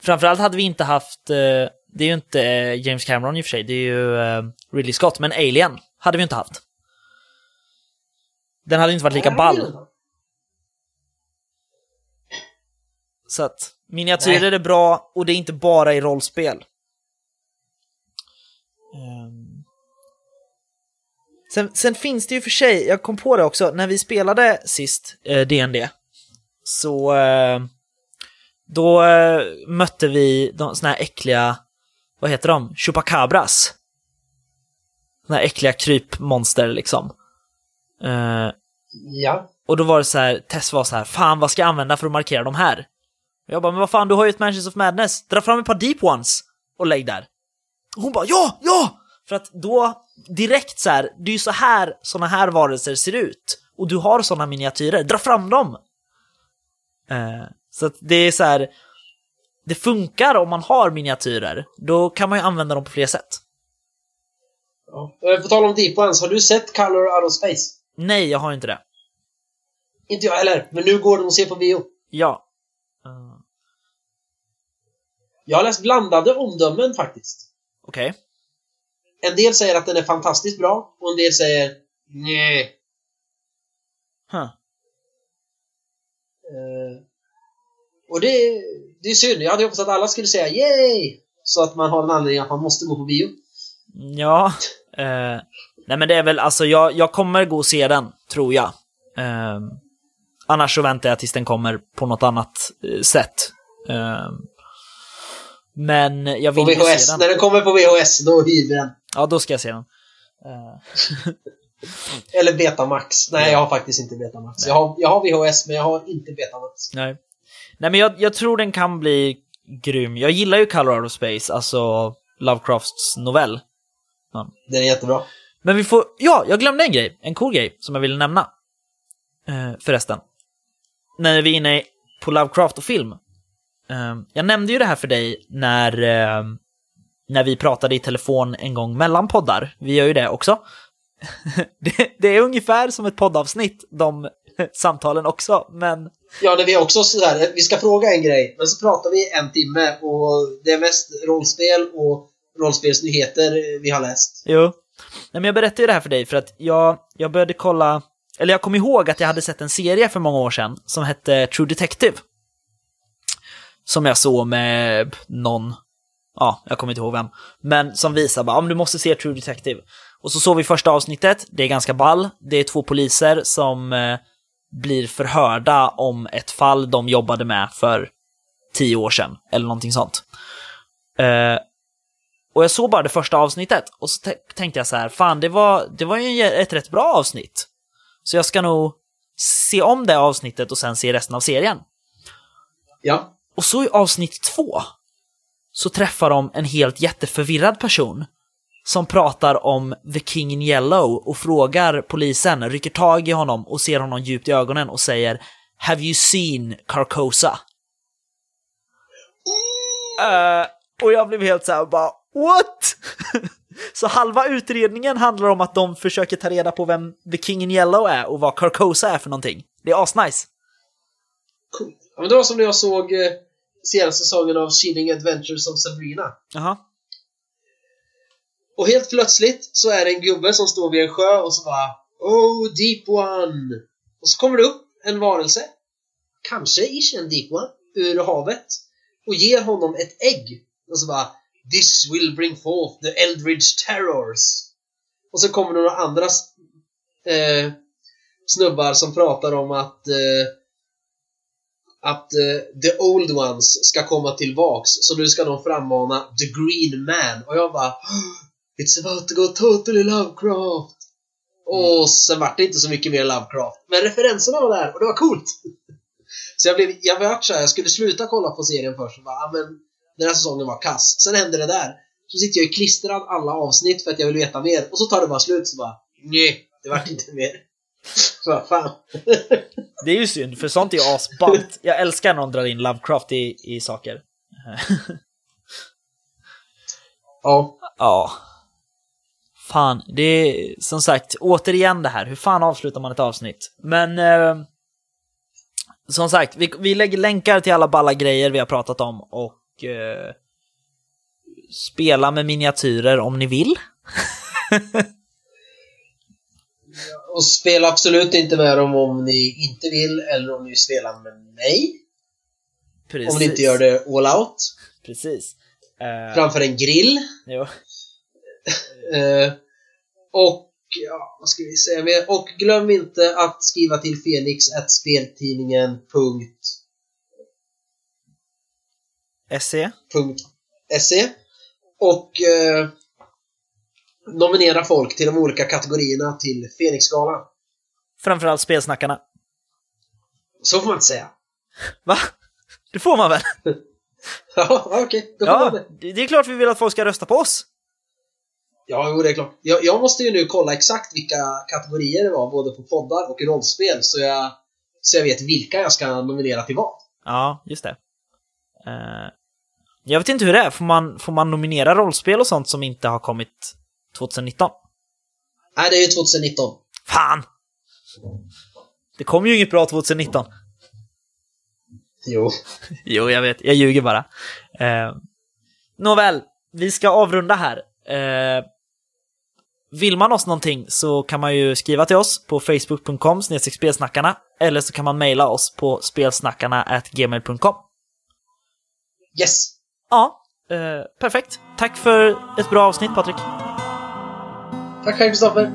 framförallt hade vi inte haft, eh, det är ju inte eh, James Cameron i och för sig, det är ju eh, Ridley Scott, men Alien hade vi inte haft. Den hade inte varit lika ball. Så att miniatyrer Nej. är bra och det är inte bara i rollspel. Ehm. Sen, sen finns det ju för sig, jag kom på det också, när vi spelade sist eh, D&D så eh, då eh, mötte vi de såna här äckliga, vad heter de? Chupacabras. Såna här äckliga krypmonster liksom. Eh, Ja. och då var det så här, Tess var så här, fan vad ska jag använda för att markera de här? Och jag bara, men vad fan, du har ju ett Mansions of Madness, dra fram ett par Deep Ones och lägg där. Och hon bara, ja, ja! För att då, direkt så här, det är ju så här såna här varelser ser ut. Och du har såna miniatyrer, dra fram dem! Eh, så att det är så här, det funkar om man har miniatyrer, då kan man ju använda dem på fler sätt. ja. Eh, På tal om Deep Ones, har du sett Color Out of Space? Nej, jag har inte det. Inte jag heller, men nu går den att se på bio. Ja. Eh, Jag har läst blandade omdömen faktiskt. Okej. En del säger att den är fantastiskt bra och en del säger nej. Huh. Eh, och det, det är synd. Jag hade hoppats att alla skulle säga yay! Så att man har en anledning att man måste gå på bio. Ja, eh, nej men det är väl, alltså jag, jag kommer gå och se den, tror jag. Eh, annars så väntar jag tills den kommer på något annat eh, sätt. Eh, men jag På vill se VHS. den. När den kommer på VHS, då hyr vi den. Ja, då ska jag se den. Eh, Eller Betamax. Nej, jag har faktiskt inte Betamax. Jag har, jag har VHS, men jag har inte Betamax. nej. Nej, men jag, jag tror den kan bli grym. Jag gillar ju Colorado Space, alltså Lovecrafts novell. Den är jättebra. Men vi får, ja, jag glömde en grej, en cool grej som jag ville nämna. Eh, förresten. När vi är inne på Lovecraft och film. Eh, jag nämnde ju det här för dig när, eh, när vi pratade i telefon en gång mellan poddar. Vi gör ju det också. det, det är ungefär som ett poddavsnitt, de samtalen också, men Ja, det vi är också så här, vi ska fråga en grej, men så pratar vi en timme och det är mest rollspel och rollspelsnyheter vi har läst. Jo. Nej, men jag berättade ju det här för dig för att jag, jag började kolla, eller jag kom ihåg att jag hade sett en serie för många år sedan som hette True Detective. Som jag såg med någon, ja, jag kommer inte ihåg vem, men som visar bara, om du måste se True Detective. Och så såg vi första avsnittet, det är ganska ball, det är två poliser som eh, blir förhörda om ett fall de jobbade med för tio år sedan, eller någonting sånt. Eh, och jag såg bara det första avsnittet och så tänkte jag så här, fan det var, det var ju ett rätt bra avsnitt. Så jag ska nog se om det avsnittet och sen se resten av serien. Ja. Och så i avsnitt två så träffar de en helt jätteförvirrad person som pratar om The King in Yellow och frågar polisen, rycker tag i honom och ser honom djupt i ögonen och säger Have you seen Carcosa? Eh, och jag blev helt så här bara What? så halva utredningen handlar om att de försöker ta reda på vem The King in Yellow är och vad Carcosa är för någonting. Det är asnice. Coolt. Ja, men det var som när jag såg eh, senaste säsongen av Chilling Adventures of Sabrina. Jaha. Och helt plötsligt så är det en gubbe som står vid en sjö och så bara Oh, deep one! Och så kommer det upp en varelse, kanske ish en deep one, ur havet och ger honom ett ägg. Och så bara This will bring forth the Eldridge Terrors. Och så kommer det några andra eh, snubbar som pratar om att eh, att eh, the old ones ska komma tillbaks. Så nu ska de frammana the green man. Och jag bara It's about to go totally Lovecraft. Och sen vart det inte så mycket mer Lovecraft. Men referenserna var där och det var coolt. Så jag blev, jag var så här, jag skulle sluta kolla på serien först och bara, ah, men den här säsongen var kass. Sen hände det där. Så sitter jag klistrad alla avsnitt för att jag vill veta mer. Och så tar det bara slut så bara, nej, det vart inte mer. Vad fan. Det är ju synd, för sånt är ju asballt. Jag älskar när de drar in Lovecraft i, i saker. ja. Ja. Fan, det är som sagt, återigen det här, hur fan avslutar man ett avsnitt? Men eh, som sagt, vi, vi lägger länkar till alla balla grejer vi har pratat om och eh, spela med miniatyrer om ni vill. och spela absolut inte med dem om ni inte vill eller om ni spelar med mig. Precis. Om ni inte gör det all out. Precis. Uh, Framför en grill. Jo. uh, och ja, vad ska vi säga mer? Och glöm inte att skriva till Felix att speltidningen SE. SE och eh, nominera folk till de olika kategorierna till Fenixgalan. Framförallt spelsnackarna. Så får man inte säga. Va? Det får man väl? ja, okej. Okay. Då får ja, man det. det är klart vi vill att folk ska rösta på oss. Ja, jo, det är klart. Jag, jag, måste ju nu kolla exakt vilka kategorier det var, både på poddar och rollspel, så jag, så jag vet vilka jag ska nominera till vad. Ja, just det. Uh, jag vet inte hur det är, får man, får man nominera rollspel och sånt som inte har kommit 2019? Nej, det är ju 2019. Fan! Det kom ju inget bra 2019. Jo. jo, jag vet. Jag ljuger bara. Uh, nåväl, vi ska avrunda här. Uh, vill man oss någonting så kan man ju skriva till oss på facebook.com spelsnackarna eller så kan man mejla oss på spelsnackarna.gmail.com. Yes! Ja, eh, perfekt. Tack för ett bra avsnitt Patrik. Tack själv Kristoffer.